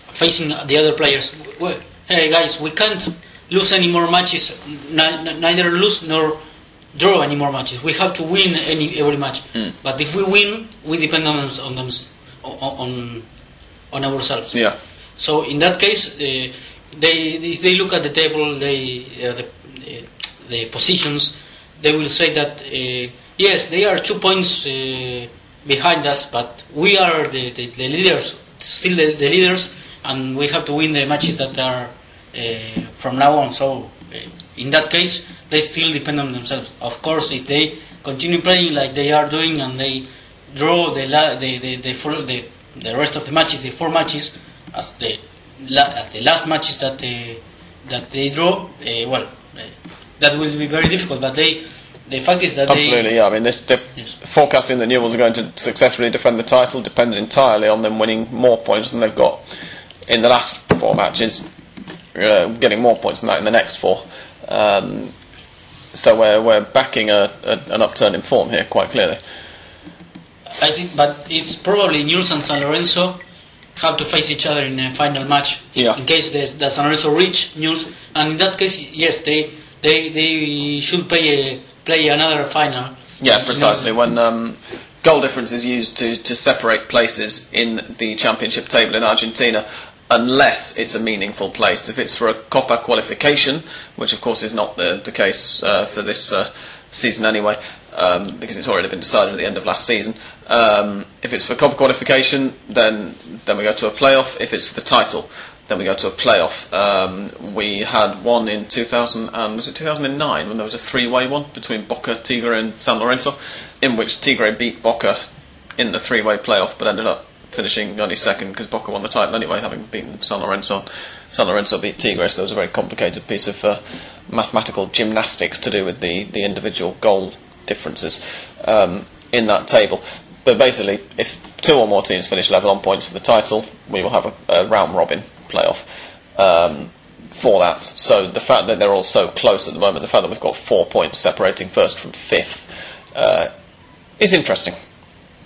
facing the other players. Well, hey guys, we can't lose any more matches. Neither lose nor draw any more matches. We have to win any every match. But if we win, we depend on on them on on ourselves. yeah. So in that case, uh, they if they look at the table, they uh, the, uh, the positions, they will say that uh, yes, they are two points uh, behind us, but we are the, the, the leaders still the, the leaders, and we have to win the matches that are uh, from now on. So uh, in that case, they still depend on themselves. Of course, if they continue playing like they are doing and they draw the la- the the, the, full, the the rest of the matches, the four matches, as the la- as the last matches that they, that they draw, uh, well, uh, that will be very difficult. But they, the fact is that Absolutely, they, yeah. I mean, this de- Yes. forecasting that Newell's are going to successfully defend the title depends entirely on them winning more points than they've got in the last four matches, uh, getting more points than that in the next four. Um, so we're we're backing a, a, an upturn in form here quite clearly. I think, but it's probably Newell's and San Lorenzo have to face each other in a final match. Yeah. In case the, the San Lorenzo reach Newell's, and in that case, yes, they they they should play a, play another final. Yeah, precisely. When um, goal difference is used to, to separate places in the championship table in Argentina, unless it's a meaningful place. If it's for a Copa qualification, which of course is not the, the case uh, for this uh, season anyway, um, because it's already been decided at the end of last season. Um, if it's for Copa qualification, then then we go to a playoff. If it's for the title, then we go to a playoff. Um, we had one in 2000 and was it 2009 when there was a three-way one between Boca, Tigre, and San Lorenzo, in which Tigre beat Boca in the three-way playoff, but ended up finishing only second because Boca won the title anyway, having beaten San Lorenzo. San Lorenzo beat Tigre, so there was a very complicated piece of uh, mathematical gymnastics to do with the, the individual goal differences um, in that table. But basically, if two or more teams finish level on points for the title, we will have a, a round robin playoff um, for that. So the fact that they're all so close at the moment, the fact that we've got four points separating first from fifth, uh, is interesting.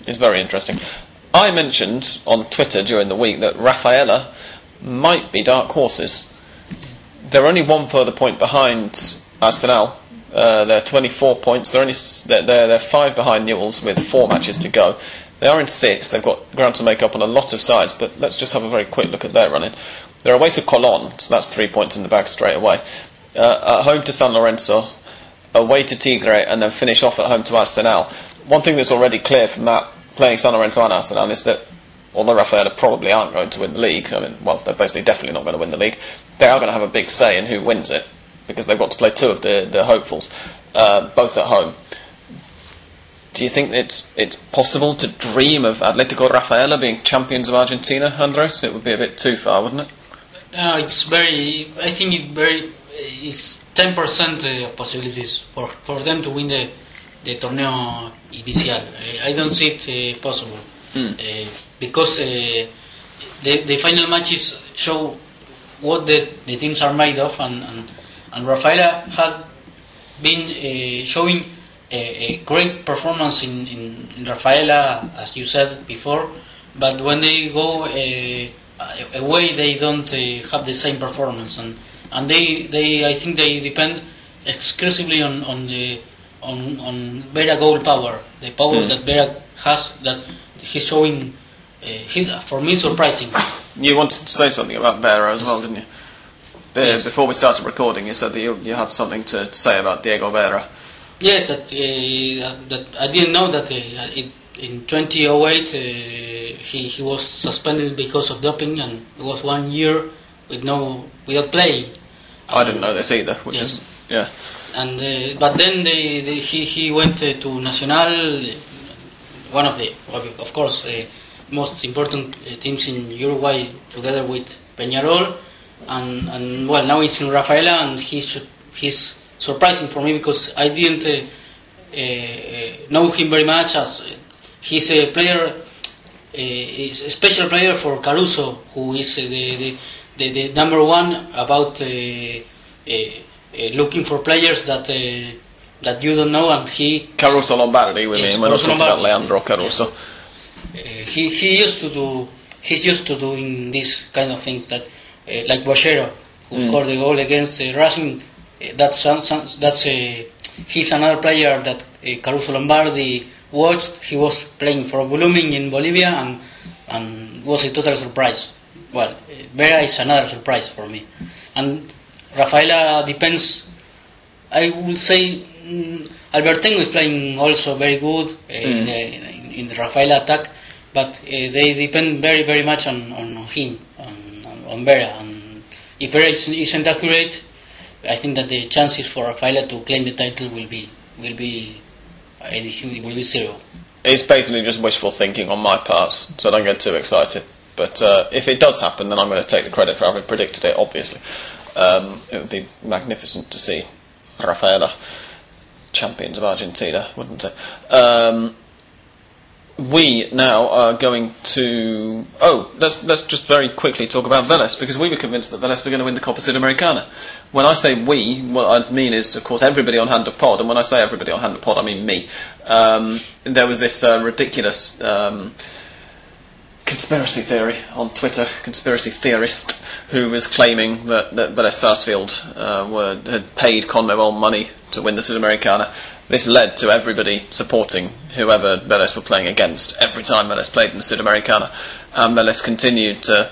It's very interesting. I mentioned on Twitter during the week that Rafaela might be dark horses. They're only one further point behind Arsenal. Uh, they're 24 points. They're only they're, they're five behind Newell's with four matches to go. They are in sixth. They've got ground to make up on a lot of sides. But let's just have a very quick look at their running. They're away to Colon, so that's three points in the bag straight away. Uh, at home to San Lorenzo, away to Tigre, and then finish off at home to Arsenal. One thing that's already clear from that playing San Lorenzo and Arsenal is that although Rafaela probably aren't going to win the league, I mean, well, they're basically definitely not going to win the league, they are going to have a big say in who wins it because they've got to play two of the, the hopefuls, uh, both at home. Do you think it's it's possible to dream of Atletico Rafaela being champions of Argentina, Andres? It would be a bit too far, wouldn't it? No, it's very. I think it very. It's ten percent of possibilities for, for them to win the the torneo inicial. I, I don't see it uh, possible uh, because uh, the the final matches show what the, the teams are made of, and and, and Rafaela had been uh, showing a, a great performance in, in, in Rafaela, as you said before, but when they go uh, away, they don't uh, have the same performance, and and they, they I think they depend exclusively on on the on on Vera goal power, the power Mm. that Vera has that he's showing. Uh, he, for me, surprising. You wanted to say something about Vera as well, didn't you? Before we started recording, you said that you, you have something to, say about Diego Vera. Yes, that, uh, that I didn't know that uh, it, in 2008 uh, he he was suspended because of doping and it was one year with no without playing. I didn't know this either, which Yes. is yeah. And uh, but then they, they, he he went uh, to Nacional, one of the of of course uh, most important uh, teams in Uruguay, together with Peñarol, and and well now it's in Rafaela, and he's he's surprising for me because I didn't uh, uh, know him very much as he's a player. Uh, is a special player for Caruso, who is uh, the, the, the, the number one about uh, uh, uh, looking for players that uh, that you don't know, and he Caruso Lombardi, we Yes, mean. We're not talking about. Leandro Caruso. uh, he he used to do he's used to doing these kind of things that like Boschero who scored the goal against uh, Racing. Uh, that's that's uh, he's another player that uh, Caruso Lombardi watched. He was playing for Blooming in Bolivia and and was a total surprise. Well, uh, Vera is another surprise for me, and Rafaela depends I would say mm, Albertengo is playing also very good uh, in, the, in, in the Rafael attack, but uh, they depend very very much on, on him, on, Vera. And if Vera isn't, accurate, I think that the chances for Rafaela to claim the title will be will be uh, will be zero. It's basically just wishful thinking on my part, so don't get too excited. But uh, if it does happen, then I'm going to take the credit for having predicted it. Obviously, um, it would be magnificent to see Rafaela champions of Argentina, wouldn't it? Um, we now are going to. Oh, let's let's just very quickly talk about Vélez because we were convinced that Vélez were going to win the Copa Sudamericana. When I say we, what I mean is, of course, everybody on Hand of Pod, and when I say everybody on Hand of Pod, I mean me. Um, there was this uh, ridiculous um, conspiracy theory on Twitter, conspiracy theorist, who was claiming that that Vélez Sarsfield uh, were, had paid Conmebol money to win the Sudamericana. This led to everybody supporting whoever Vélez were playing against every time Vélez played in the Sudamericana. And Vélez continued to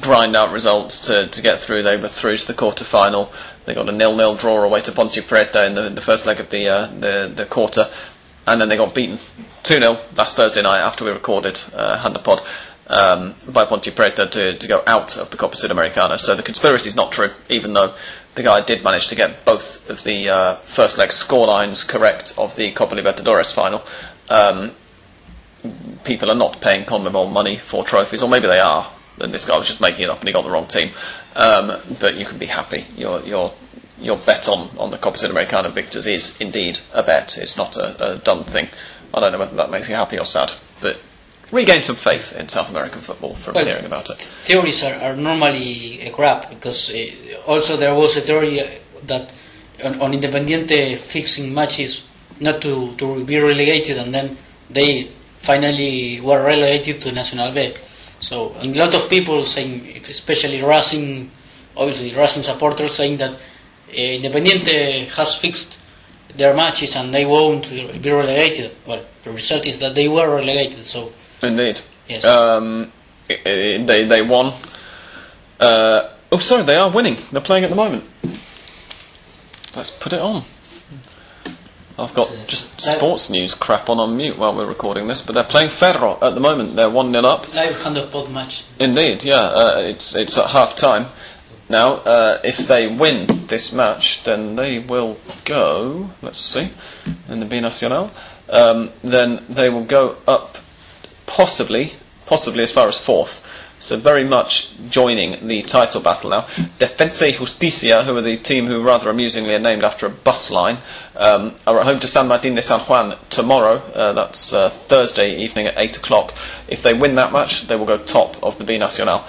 grind out results to, to get through. They were through to the quarter final. They got a nil-nil draw away to Ponte Preta in the, the first leg of the, uh, the the quarter, and then they got beaten 2-0 last Thursday night after we recorded uh, Hand of Pod um, by Ponte Preta to, to go out of the Copa Sudamericana. So the conspiracy is not true, even though the guy did manage to get both of the uh, first leg scorelines correct of the Copa Libertadores final. Um, people are not paying Conmebol money for trophies, or maybe they are. And this guy was just making it up and he got the wrong team. Um, but you can be happy. Your your your bet on, on the Copa Sudamericana victors is indeed a bet. It's not a, a dumb thing. I don't know whether that makes you happy or sad, but regain some faith in South American football from Well, hearing about it. theories are, are normally a crap because uh, also there was a theory uh, that on, on Independiente fixing matches not to, to be relegated and then they finally were relegated to Nacional B. So and a lot of people saying, especially Racing, obviously Racing supporters saying that uh, Independiente has fixed their matches and they won't be relegated. Well, the result is that they were relegated. So Indeed. Yes. Um, they they won. Uh, oh, sorry, they are winning. They're playing at the moment. Let's put it on. I've got just sports news crap on on mute while we're recording this, but they're playing Ferro at the moment. They're one 0 up. live hand pod match. Indeed, yeah. Uh, it's it's at half time now. Uh, if they win this match, then they will go. Let's see, in the B Nacional. Um, then they will go up, possibly, possibly as far as fourth. So very much joining the title battle now. Defensa Justicia, who are the team who rather amusingly are named after a bus line, um, are at home to San Martin de San Juan tomorrow. Uh, that's uh, Thursday evening at 8 o'clock. If they win that match, they will go top of the B Nacional.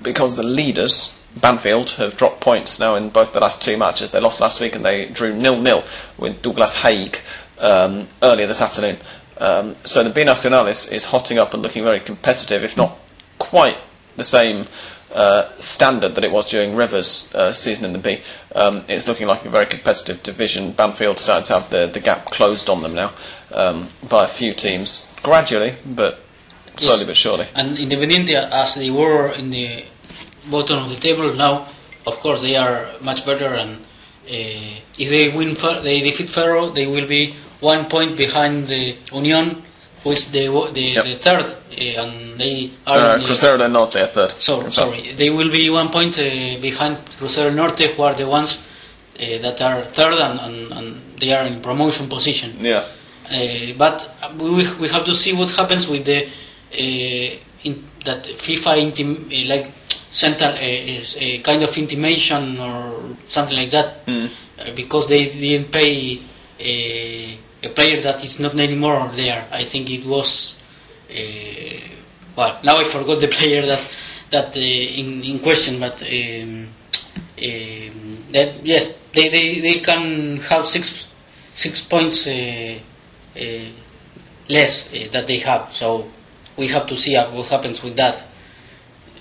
Because the leaders, Banfield, have dropped points now in both the last two matches. They lost last week and they drew nil-nil with Douglas Haig um, earlier this afternoon. Um, so the B Nacional is, is hotting up and looking very competitive, if not quite the same uh, standard that it was during Rivers' uh, season in the B. Um, it's looking like a very competitive division. Banfield started to have the, the gap closed on them now um, by a few teams, gradually, but slowly Yes. but surely. And Independiente, as they were in the bottom of the table, now, of course, they are much better. And uh, if they win, they defeat Ferro, they will be one point behind the Union, who is the the, Yep. the third, uh, and they are. Uh, the- Crucero del Norte, third. so, sorry, they will be one point uh, behind Crucero Norte, who are the ones uh, that are third, and, and, and they are in promotion position. Yeah. Uh, but we, we have to see what happens with the uh, in, that FIFA intim, uh, like sent a, is a kind of intimation or something like that uh, because they didn't pay a, a player that is not anymore there. I think it was uh, well now I forgot the (laughs) player that that uh, in in question, but. Um, um, that yes, they, they, they can have six six points uh, uh, less uh, that they have. So we have to see what happens with that.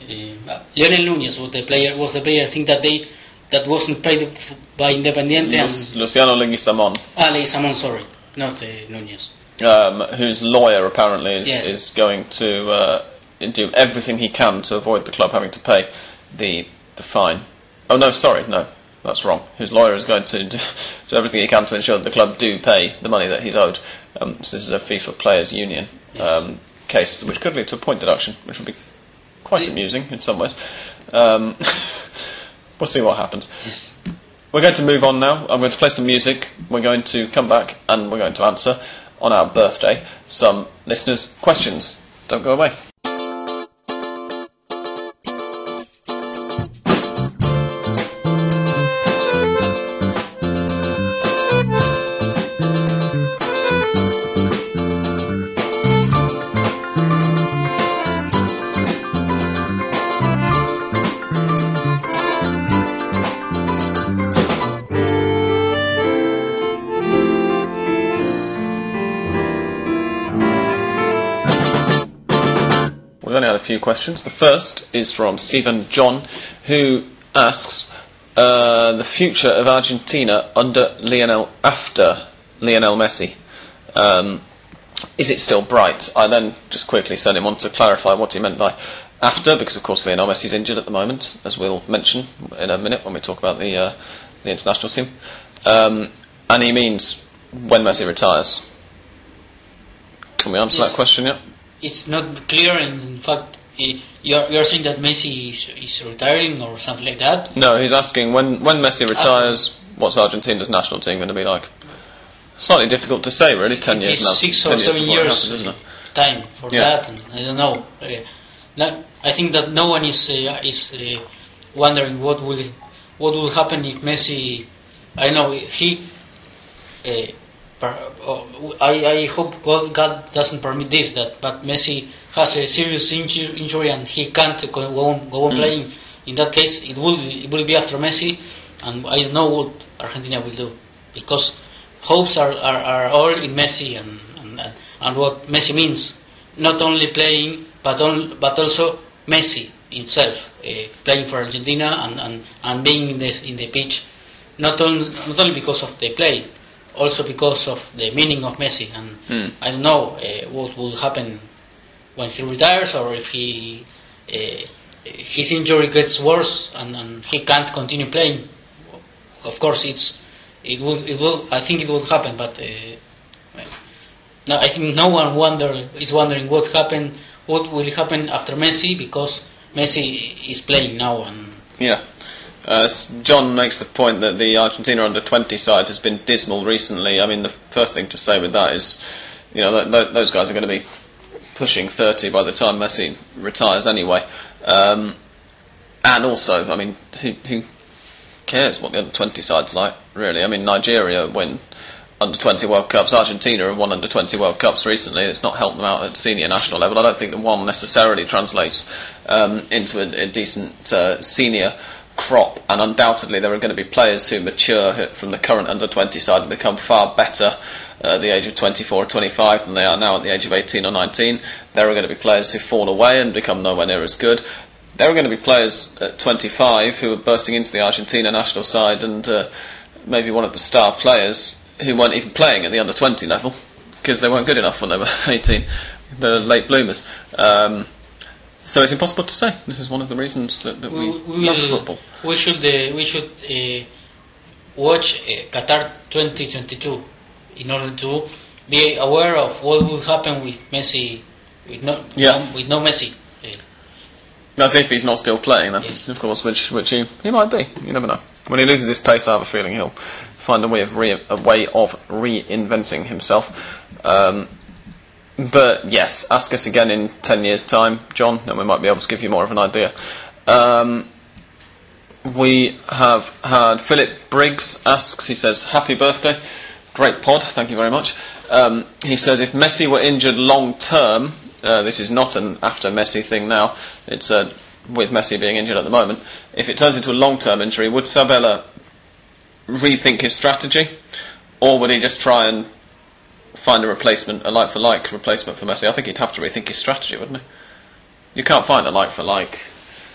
Uh, Lionel Nunez was the player. Was the player? I think that they that wasn't paid by Independiente and Luciano Leguizamon, ah, Leguizamón, sorry, not Nunez. um, whose lawyer apparently is, Yes. is going to uh, do everything he can to avoid the club having to pay the the fine. Oh no, sorry, no, that's wrong. Whose lawyer is going to do, (laughs) do everything he can to ensure that the club do pay the money that he's owed. Um, so this is a FIFA Players Union. Um, case, which could lead to a point deduction, which would be quite amusing in some ways. Um, (laughs) we'll see what happens. Yes. We're going to move on now. I'm going to play some music. We're going to come back and we're going to answer on our birthday some listeners' questions. Don't go away. Questions. The first is from Stephen John, who asks uh, the future of Argentina under Lionel after Lionel Messi. Um, is it still bright? I then just quickly sent him on to clarify what he meant by after, because of course Lionel Messi is injured at the moment, as we'll mention in a minute when we talk about the uh, the international team. Um, and he means when Messi retires. Can we answer Yes. that question yet? It's not clear, and in fact, you're, you're saying that Messi is, is retiring or something like that. No, he's asking when when Messi retires, what's Argentina's national team going to be like? Slightly difficult to say, really. Ten It years is now. six 10 or seven years happens, isn't it? time for Yeah. that, and I don't know. Uh, no- I think that no one is uh, is uh, wondering what will what will happen if Messi. I know he. Uh, oh, I, I hope God, God doesn't permit this. That but Messi has a serious injury and he can't go on, go on playing. In that case, it will it will be after Messi, and I don't know what Argentina will do because hopes are, are, are all in Messi and, and and what Messi means. Not only playing, but on, but also Messi himself uh, playing for Argentina and, and, and being in the in the pitch. Not only not only because of the play, also because of the meaning of Messi. And Hmm. I don't know uh, what will happen when he retires or if he uh, his injury gets worse and, and he can't continue playing. Of course, it's it will it will I think it will happen, but uh, no, I think no one wonder is wondering what happened, what will happen after Messi because Messi is playing now and Yeah. Uh, John makes the point that the Argentina under 20 side has been dismal recently. I mean, the first thing to say with that is, you know, th- th- those guys are going to be pushing 30 by the time Messi retires anyway. Um, and also, I mean, who, who cares what the under 20 side's like, really? I mean, Nigeria win under 20 World Cups. Argentina have won under 20 World Cups recently. It's not helped them out at senior national level. I don't think that one necessarily translates um, into a, a decent uh, senior crop. And undoubtedly, there are going to be players who mature from the current under 20 side and become far better at the age of 24 or 25 than they are now at the age of 18 or 19. There are going to be players who fall away and become nowhere near as good. There are going to be players at 25 who are bursting into the Argentina national side and uh, maybe one of the star players who weren't even playing at the under 20 level because they weren't good enough when they were (laughs) 18. The late bloomers. Um, so it's impossible to say. This is one of the reasons that, that we, we, we love will- football. we should uh, we should uh, watch uh, Qatar 2022 in order to be aware of what would happen with Messi with no Yeah. no- with no Messi. Uh, That's if he's not still playing, then, Yes. of course, which which he, he might be. You never know. When he loses his pace, I have a feeling he'll find a way of re- a way of reinventing himself. Um, but yes, ask us again in ten years' time, John, and we might be able to give you more of an idea. Um, we have had Philip Briggs asks. He says, "Happy birthday, great pod. Thank you very much." Um, he says, "If Messi were injured long term, uh, this is not an after Messi thing now. It's uh, with Messi being injured at the moment. If it turns into a long term injury, would Sabella rethink his strategy, or would he just try and find a replacement, a like for like replacement for Messi? I think he'd have to rethink his strategy, wouldn't he? You can't find a like for like."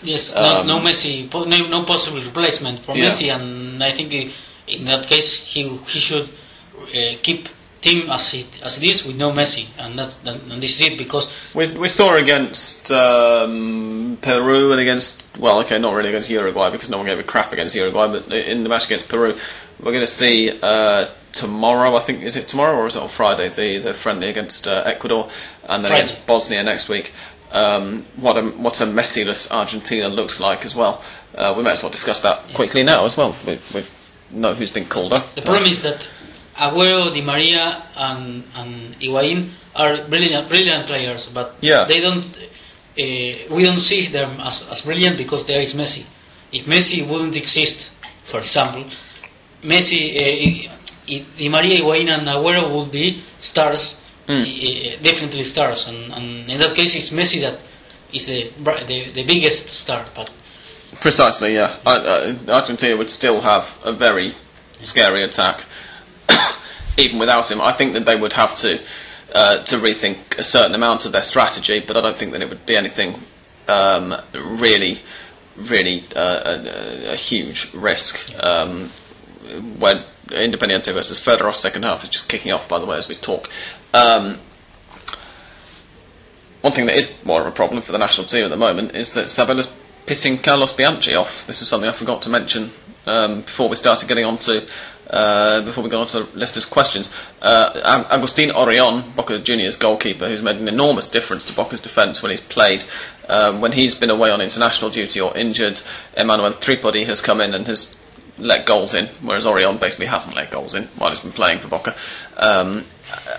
yes, Um, no, no Messi, no, no possible replacement for Yeah. Messi, and I think in that case he he should uh, keep team as it as it is with no Messi, and that and this is it because We, we saw against um, Peru and against well, okay, not really against Uruguay because no one gave a crap against Uruguay, but in the match against Peru, we're going to see uh, tomorrow. I think is it tomorrow or is it on Friday? The the friendly against uh, Ecuador and then Friday. against Bosnia next week. Um, what a what a Messi-less Argentina looks like as well. Uh, we might as well discuss that quickly now as well. We, we know who's been called up. The problem is that Agüero, Di Maria, and and Higuain are brilliant, brilliant players, but Yeah. they don't. Uh, we don't see them as, as brilliant because there is Messi. If Messi wouldn't exist, for example, Messi, uh, I- Di Maria, Higuain, and Agüero would be stars, Mm. uh, definitely stars, and, and in that case, it's Messi that is the the, the biggest star. But Precisely, yeah. I, uh, Argentina would still have a very scary attack, (coughs) even without him. I think that they would have to uh, to rethink a certain amount of their strategy, but I don't think that it would be anything um, really, really uh, a, a huge risk. Um, when Independiente versus Federer second half is just kicking off, by the way, as we talk. Um, one thing that is more of a problem for the national team at the moment is that Sabella's pissing Carlos Bianchi off. This is something I forgot to mention um, before we started getting on to uh, before we go on to listeners' questions. Uh, Agustin Orion, Boca Juniors goalkeeper, who's made an enormous difference to Boca's defence when he's played. Um, when he's been away on international duty or injured, Emmanuel Tripodi has come in and has let goals in, whereas Orion basically hasn't let goals in while he's been playing for Boca. Um,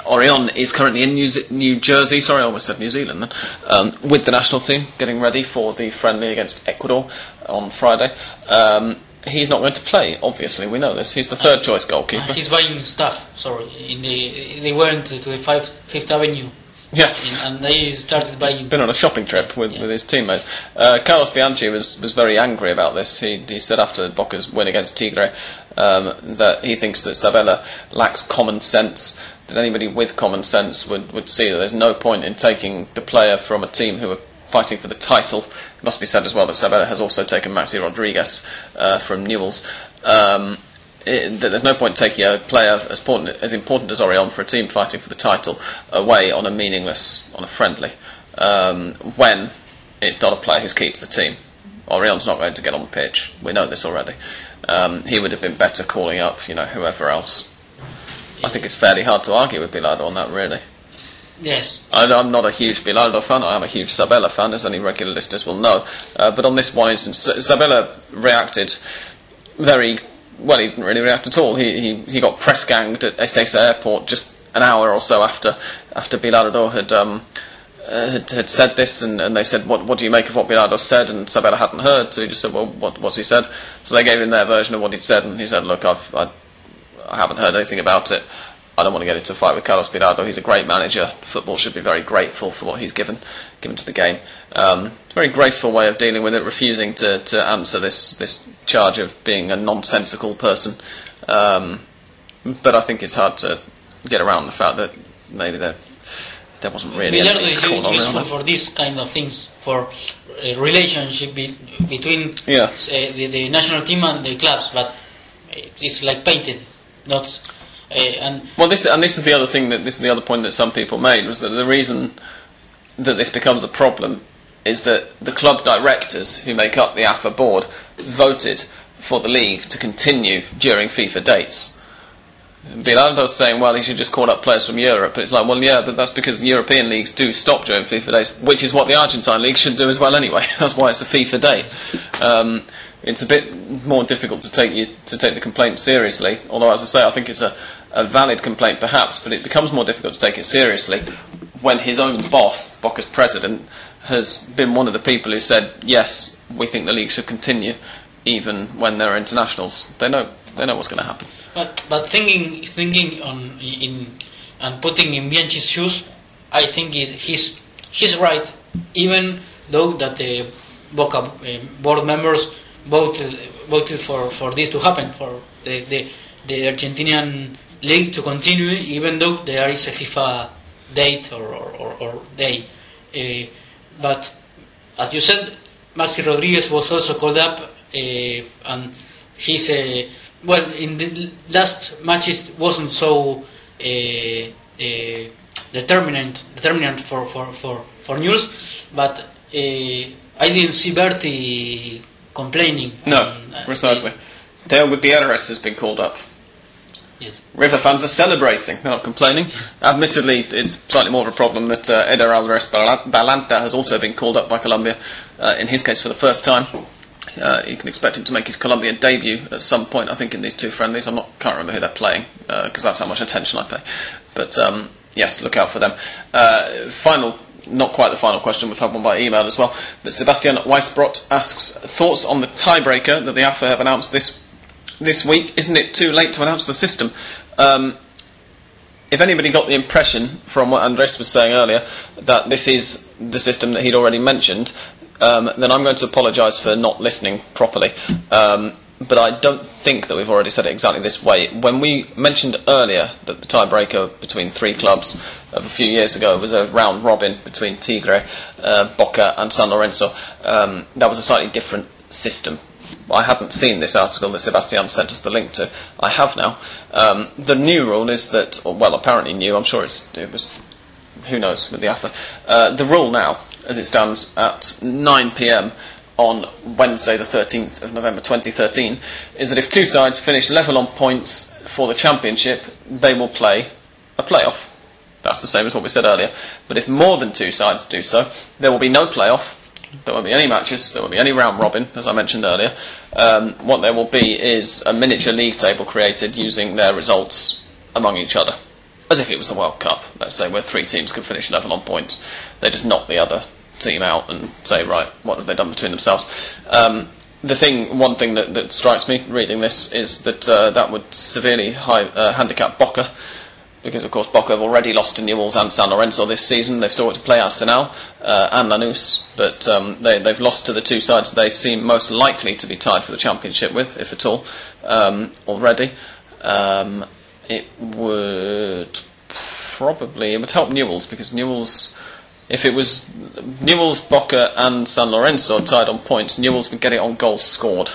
Orion is currently in New, Ze- New Jersey, sorry, I almost said New Zealand then, um, with the national team, getting ready for the friendly against Ecuador on Friday. Um, he's not going to play, obviously, we know this. He's the third choice goalkeeper. he's buying stuff. Sorry, in the they went to the five, Fifth Avenue, Yeah. and they started buying. been on a shopping trip with, with his teammates. Uh, Carlos Bianchi was, was very angry about this. He, he said after Boca's win against Tigre um, that he thinks that Sabella lacks common sense. That anybody with common sense would, would see that there's no point in taking the player from a team who are fighting for the title. It must be said as well that Sabella has also taken Maxi Rodriguez uh, from Newell's. Um, it, there's no point taking a player as important, as important as Orion for a team fighting for the title away on a meaningless, on a friendly, um, when it's not a player who keeps the team. Orion's not going to get on the pitch. We know this already. Um, he would have been better calling up, you know, whoever else. I think it's fairly hard to argue with Bilardo on that, really. Yes, I, I'm not a huge Bilardo fan. I am a huge Sabella fan, as any regular listeners will know. Uh, but on this one instance, Sabella reacted very well. He didn't really react at all. He he, he got press ganged at Ezeiza Airport just an hour or so after after Bilardo had. Um, uh, had, had said this, and, and they said, what, "What do you make of what Bilardo said?" And Sabella hadn't heard, so he just said, "Well, what, what's he said?" So they gave him their version of what he'd said, and he said, "Look, I've, I, I haven't heard anything about it. I don't want to get into a fight with Carlos Bilardo. He's a great manager. Football should be very grateful for what he's given given to the game. Um, very graceful way of dealing with it, refusing to, to answer this this charge of being a nonsensical person. Um, but I think it's hard to get around the fact that maybe there there wasn't really anything is to call on useful for this kind of things, for uh, relationship be- between Yeah. uh, the, the national team and the clubs, but it's like painted, not. And Well, this and this is the other thing that this is the other point that some people made was that the reason that this becomes a problem is that the club directors who make up the AFA board voted for the league to continue during FIFA dates. Bilardo's saying, well, he should just call up players from Europe. But it's like, well, yeah, but that's because European leagues do stop during FIFA days, which is what the Argentine league should do as well anyway. (laughs) that's why it's a FIFA date. Um, it's a bit more difficult to take you to take the complaint seriously. Although, as I say, I think it's a, a valid complaint perhaps, but it becomes more difficult to take it seriously when his own boss, Boca's president, has been one of the people who said, yes, we think the league should continue, even when there are internationals. They know they know what's going to happen. but but thinking thinking on in and putting in Bianchi's shoes, I think it, he's he's right. Even though that the Boca uh, board members voted voted for, for this to happen for the, the the Argentinian league to continue, even though there is a FIFA date or or, or, day. Uh, but as you said, Maxi Rodriguez was also called up, uh, and he's uh, well in the last matches wasn't so uh, uh, determinant determinant for for for for Newell's, but uh, I didn't see Berti complaining. No, uh, precisely. Dale Gutierrez has been called up. River fans are celebrating, they're not complaining. Admittedly, it's slightly more of a problem that uh, Eder Alvarez Balanta has also been called up by Colombia, uh, in his case for the first time. Uh, you can expect him to make his Colombian debut at some point, I think, in these two friendlies. Not can't remember who they're playing because that's how much attention I pay. But um, yes, look out for them. Uh, final, not quite the final question. We've had one by email as well. But Sebastian Weisbrot asks thoughts on the tiebreaker that the AFA have announced this this week. Isn't it too late to announce the system? Um, if anybody got the impression from what Andres was saying earlier that this is the system that he'd already mentioned, um, then I'm going to apologise for not listening properly. Um, but I don't think that we've already said it exactly this way. When we mentioned earlier that the tiebreaker between three clubs of a few years ago was a round robin between Tigre, uh, Boca, and San Lorenzo, um, that was a slightly different system. I hadn't seen this article that Sebastian sent us the link to. I have now. Um, the new rule is that, well, apparently new. I'm sure it was. Who knows with the AFA? Uh, the rule now as it stands at 9 pm on Wednesday, the 13th of November 2013, is that if two sides finish level on points for the championship, they will play a playoff. That's the same as what we said earlier. But if more than two sides do so, there will be no playoff. There won't be any matches. There won't be any round robin, as I mentioned earlier. Um, what there will be is a miniature league table created using their results among each other, as if it was the World Cup. Let's say where three teams can finish level on points. They just knock the other team out and say, right, what have they done between themselves? Um, the thing, one thing that, that, strikes me reading this is that uh, that would severely high, uh, handicap Boca, because of course Boca have already lost to Newell's and San Lorenzo this season. They've still got to play Arsenal uh, and Lanús, but um, they, have lost to the two sides they seem most likely to be tied for the championship with, if at all, um, already. Um, it would probably it would help Newell's because Newell's if it was Newell's, Boca, and San Lorenzo tied on points, Newell's would get it on goals scored.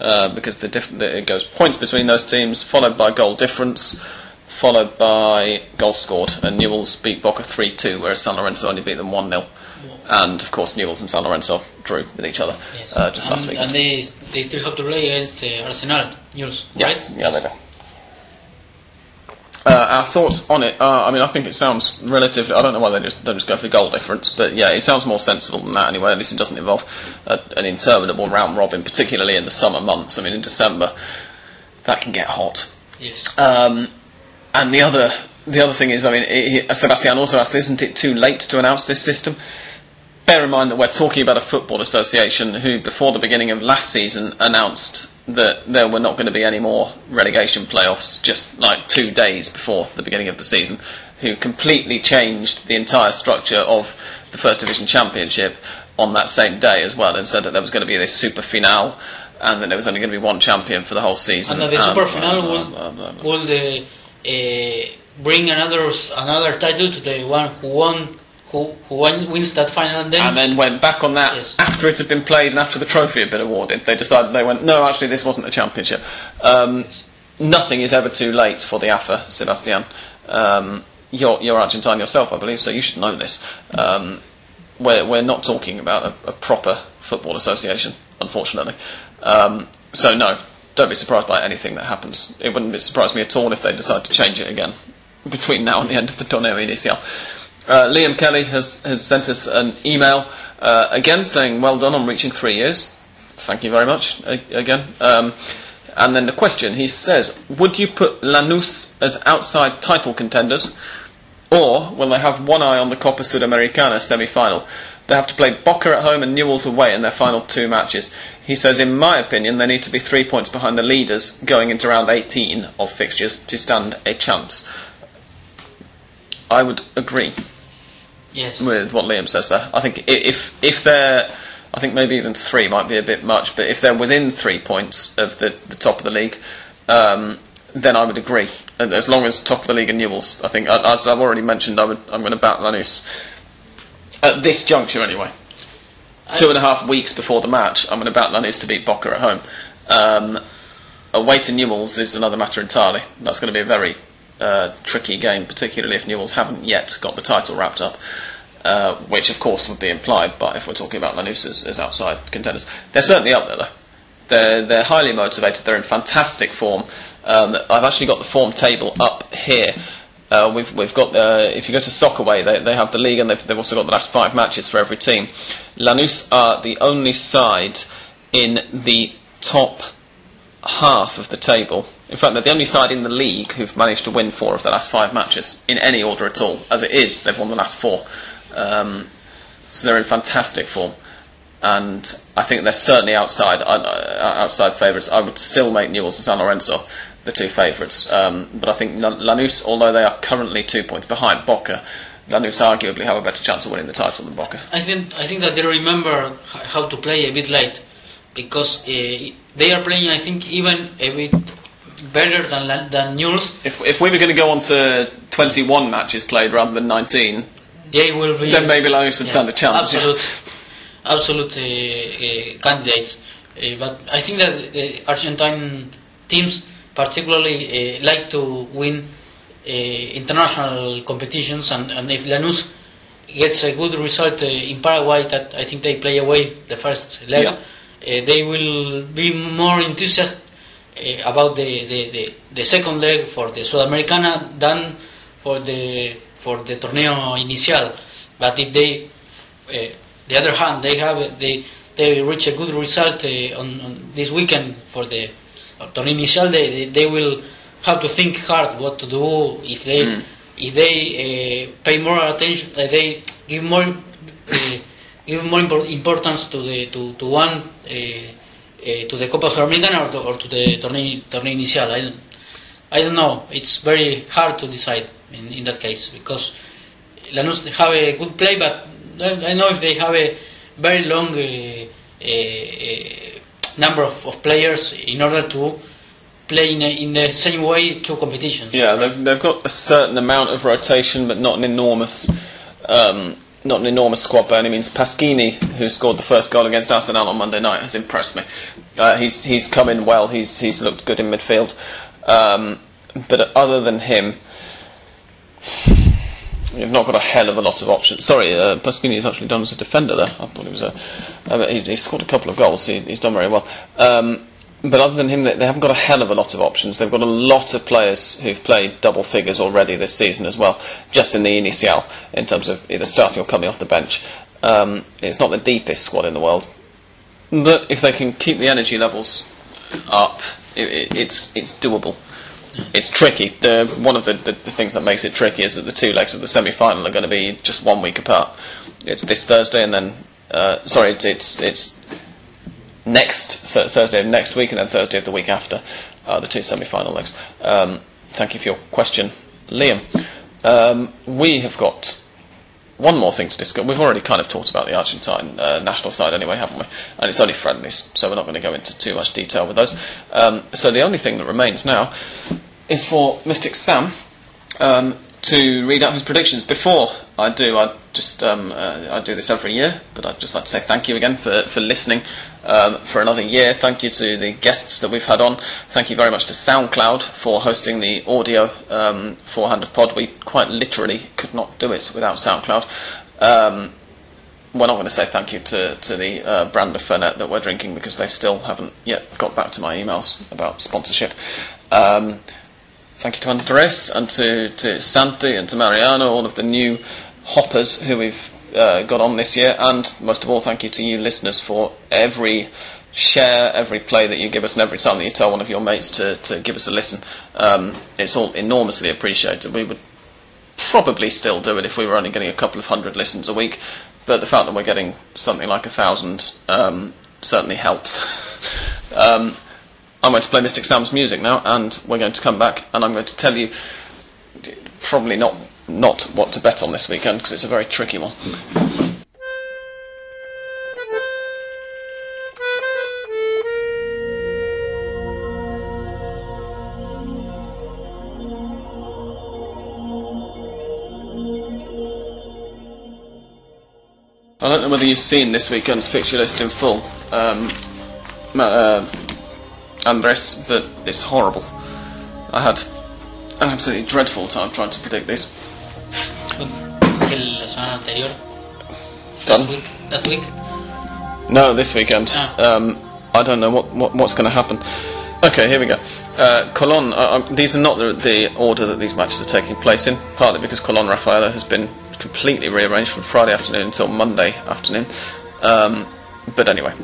Uh, because the, diff- the, it goes points between those teams, followed by goal difference, followed by goals scored. And Newell's beat Boca 3 2, whereas San Lorenzo only beat them 1 0. And of course, Newell's and San Lorenzo drew with each other yes. uh, just and, last week. And they, they still have to play against uh, Arsenal, Newell's, yes. right? Yeah, they do. Uh, our thoughts on it. Uh, I mean, I think it sounds relatively. I don't know why they just don't just go for the goal difference, but yeah, it sounds more sensible than that anyway. At least it doesn't involve a, an interminable round robin, particularly in the summer months. I mean, in December, that can get hot. Yes. Um, and the other the other thing is, I mean, it, Sebastian also asked, isn't it too late to announce this system? Bear in mind that we're talking about a football association who, before the beginning of last season, announced that there were not going to be any more relegation playoffs just like two days before the beginning of the season, who completely changed the entire structure of the First Division Championship on that same day as well, and said that there was going to be this super finale and that there was only going to be one champion for the whole season. And the super finale will, will uh, bring another another title to the one who won who, who wins that final and then and then went back on that yes. after it had been played and after the trophy had been awarded. They decided they went, no, actually, this wasn't a championship. Um, yes. Nothing is ever too late for the AFA, Sebastian. Um, you're, you're Argentine yourself, I believe, so you should know this. Um, we're, we're not talking about a, a proper football association, unfortunately. Um, so no, don't be surprised by anything that happens. It wouldn't surprise me at all if they decide to change it again between now and the end of the Torneo Inicial. Uh, Liam Kelly has, has sent us an email uh, again saying, Well done on reaching three years. Thank you very much again. Um, and then the question he says, Would you put Lanús as outside title contenders? Or will they have one eye on the Copa Sudamericana semi final? They have to play Boca at home and Newell's away in their final two matches. He says, in my opinion, they need to be three points behind the leaders going into round 18 of fixtures to stand a chance. I would agree. Yes. With what Liam says there, I think if if they're, I think maybe even three might be a bit much, but if they're within three points of the, the top of the league, um, then I would agree. And as long as top of the league and Newell's, I think as I've already mentioned, I would I'm going to back Lanús at this juncture anyway. I Two and a half weeks before the match, I'm going to back Lanús to beat Boca at home. Um, away to Newell's is another matter entirely. That's going to be a very uh, tricky game, particularly if Newell's haven't yet got the title wrapped up. Uh, which of course would be implied but if we're talking about Lanús as, as, outside contenders. They're certainly up there though. They're, they're highly motivated, they're in fantastic form. Um, I've actually got the form table up here. Uh, we've we've got uh, if you go to Soccerway, they they have the league and they've they've also got the last five matches for every team. Lanús are the only side in the top half of the table. In fact, they're the only side in the league who've managed to win four of the last five matches in any order at all. As it is, they've won the last four. Um, so they're in fantastic form, and I think they're certainly outside uh, uh, outside favourites. I would still make Newell's and San Lorenzo the two favourites, um, but I think Lanús, although they are currently two points behind Boca, Lanús arguably have a better chance of winning the title than Boca. I think I think that they remember how to play a bit late because uh, they are playing. I think even a bit better than La- than Newell's. If if we were going to go on to 21 matches played rather than 19, They will be then maybe Lanús would stand a chance. yeah. Absolute, absolute uh, uh, candidates. Uh, but I think that the Argentine teams particularly uh, like to win uh, international competitions, and, and if Lanús gets a good result uh, in Paraguay, that I think they play away the first leg, Yeah. they will be more enthusiastic uh, about the, the, the, the second leg for the Sudamericana than for the for the torneo inicial. But if they, uh, the other hand, they have they they reach a good result uh, on, on this weekend for the uh, torneo inicial, they, they will have to think hard what to do if they Mm. if they uh, pay more attention, uh, they give more uh, give more impor- importance to the to, to one uh, uh, to the Copa Sudamericana or to, or to the torneo torneo inicial. I don't, I don't know. It's very hard to decide in, in that case because Lanús have a good play, but I I know if they have a very long number of, of players in order to play in, a, in the same way two competitions. Yeah, they've, they've got a certain amount of rotation, but not an enormous, um, not an enormous squad by any means. Pasquini, who scored the first goal against Arsenal on Monday night, has impressed me. Uh, he's he's come in well. He's he's looked good in midfield, um, but other than him. You've not got a hell of a lot of options. Sorry, uh, has actually done as a defender there. I thought he was a. Uh, he's, he's scored a couple of goals. He, he's done very well. Um, but other than him, they, they haven't got a hell of a lot of options. They've got a lot of players who've played double figures already this season as well, just in the inicial, in terms of either starting or coming off the bench. Um, it's not the deepest squad in the world, but if they can keep the energy levels up, it, it, it's it's doable. It's tricky. The, one of the, the, the things that makes it tricky is that the two legs of the semi-final are going to be just one week apart. It's this Thursday and then uh, sorry, it's it's, it's next th- Thursday of next week and then Thursday of the week after uh, the two semi-final legs. Um, thank you for your question, Liam. Um, we have got one more thing to discuss. We've already kind of talked about the Argentine uh, national side anyway, haven't we? And it's only friendlies, so we're not going to go into too much detail with those. Um, so the only thing that remains now is for Mystic Sam um, to read out his predictions. Before I do, I just um, uh, I do this every year, but I'd just like to say thank you again for for listening um, for another year. Thank you to the guests that we've had on. Thank you very much to SoundCloud for hosting the audio um, for Hand of Pod. We quite literally could not do it without SoundCloud. Um, we're not going to say thank you to, to the uh, brand of Fernet that we're drinking because they still haven't yet got back to my emails about sponsorship. Um, thank you to Andres and to, to Santi and to Mariano, all of the new hoppers who we've uh, got on this year, and most of all, thank you to you listeners for every share, every play that you give us, and every time that you tell one of your mates to, to give us a listen. Um, it's all enormously appreciated. We would probably still do it if we were only getting a couple of hundred listens a week, but the fact that we're getting something like a thousand um, certainly helps. (laughs) um, I'm going to play Mystic Sam's music now, and we're going to come back, and I'm going to tell you probably not not what to bet on this weekend because it's a very tricky one. I don't know whether you've seen this weekend's fixture list in full, um, uh, Andres, but it's horrible. I had an absolutely dreadful time trying to predict this. La semana anterior. Done. Last week. Last week. No, this weekend. Ah. Um, I don't know what, what what's going to happen. Okay, here we go. Uh, Colon, uh, um, these are not the, the order that these matches are taking place in, partly because Colon Rafaela has been completely rearranged from Friday afternoon until Monday afternoon. Um, but anyway,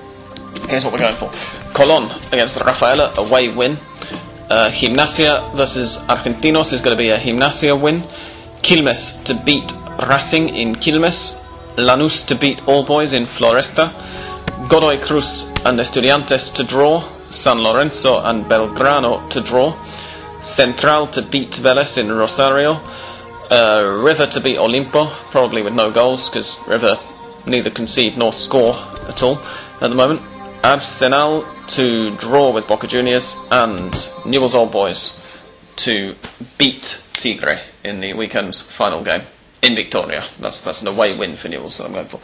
here's what we're going for Colon against Rafaela, away win. Uh, Gimnasia versus Argentinos is going to be a Gimnasia win. Quilmes to beat Racing in Quilmes. Lanús to beat All Boys in Floresta. Godoy Cruz and Estudiantes to draw. San Lorenzo and Belgrano to draw. Central to beat Vélez in Rosario. Uh, River to beat Olimpo, probably with no goals because River neither concede nor score at all at the moment. Arsenal to draw with Boca Juniors and Newell's Old Boys to beat Tigre in the weekend's final game in Victoria. That's that's an away win for Newell's that I'm going for.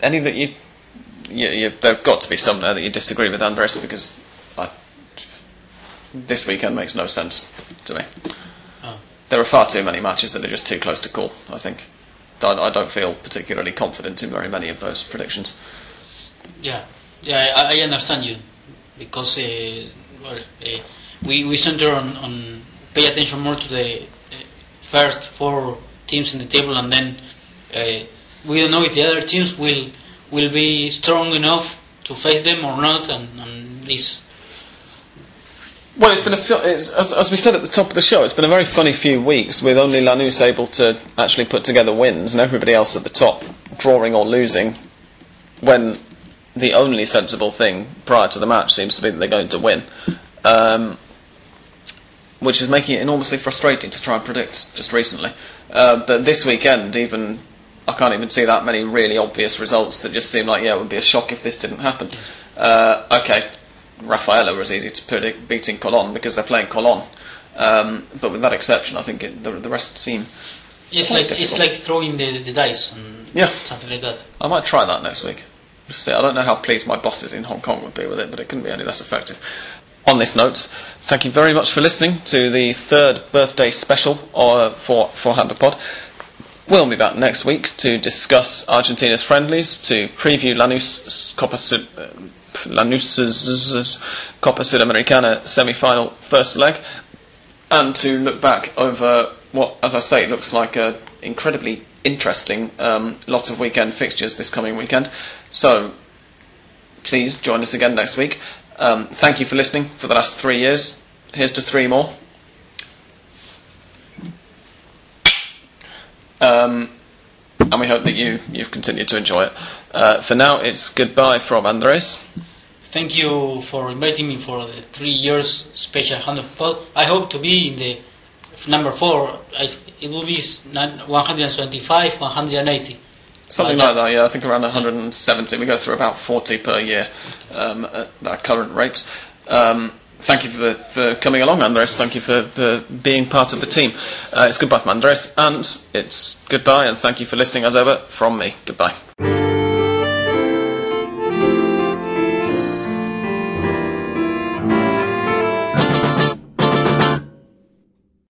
Any that you, you, you there've got to be some there that you disagree with Andres because I, this weekend makes no sense to me. Oh. There are far too many matches that are just too close to call. I think. I, I don't feel particularly confident in very many of those predictions. Yeah, yeah, I, I understand you because uh, well, uh, we we center on, on pay attention more to the uh, first four teams in the table, and then uh, we don't know if the other teams will will be strong enough to face them or not, and, and this. Well, it's been a it's, as, as we said at the top of the show, it's been a very funny few weeks with only Lanús able to actually put together wins and everybody else at the top drawing or losing. When the only sensible thing prior to the match seems to be that they're going to win, um, which is making it enormously frustrating to try and predict. Just recently, uh, but this weekend, even I can't even see that many really obvious results that just seem like yeah, it would be a shock if this didn't happen. Uh, okay, Rafaela was easy to predict beating Colon because they're playing Colon. Um, but with that exception, I think it, the, the rest seem. It's like it's like throwing the, the dice and Yeah. something like that. I might try that next week. I don't know how pleased my bosses in Hong Kong would be with it, but it couldn't be any less effective. On this note, thank you very much for listening to the third birthday special uh, for for Pod. We'll be back next week to discuss Argentina's friendlies, to preview Lanús Copa Sud, uh, Lanús's Copa Sudamericana semi-final first leg, and to look back over what, as I say, looks like an incredibly interesting um, lot of weekend fixtures this coming weekend. So please join us again next week. Um, thank you for listening for the last three years. Here's to three more. Um, and we hope that you, you've continued to enjoy it. Uh, for now, it's goodbye from Andres. Thank you for inviting me for the three years special hand of pod. I hope to be in the number four. I, it will be s- nan- 175, 180. Something Like like that. that, yeah. I think around 170. We go through about 40 per year um, at our current rates. Um, thank you for, for coming along, Andres. Thank you for, for being part of the team. Uh, it's goodbye from Andres, and it's goodbye, and thank you for listening as ever from me. Goodbye.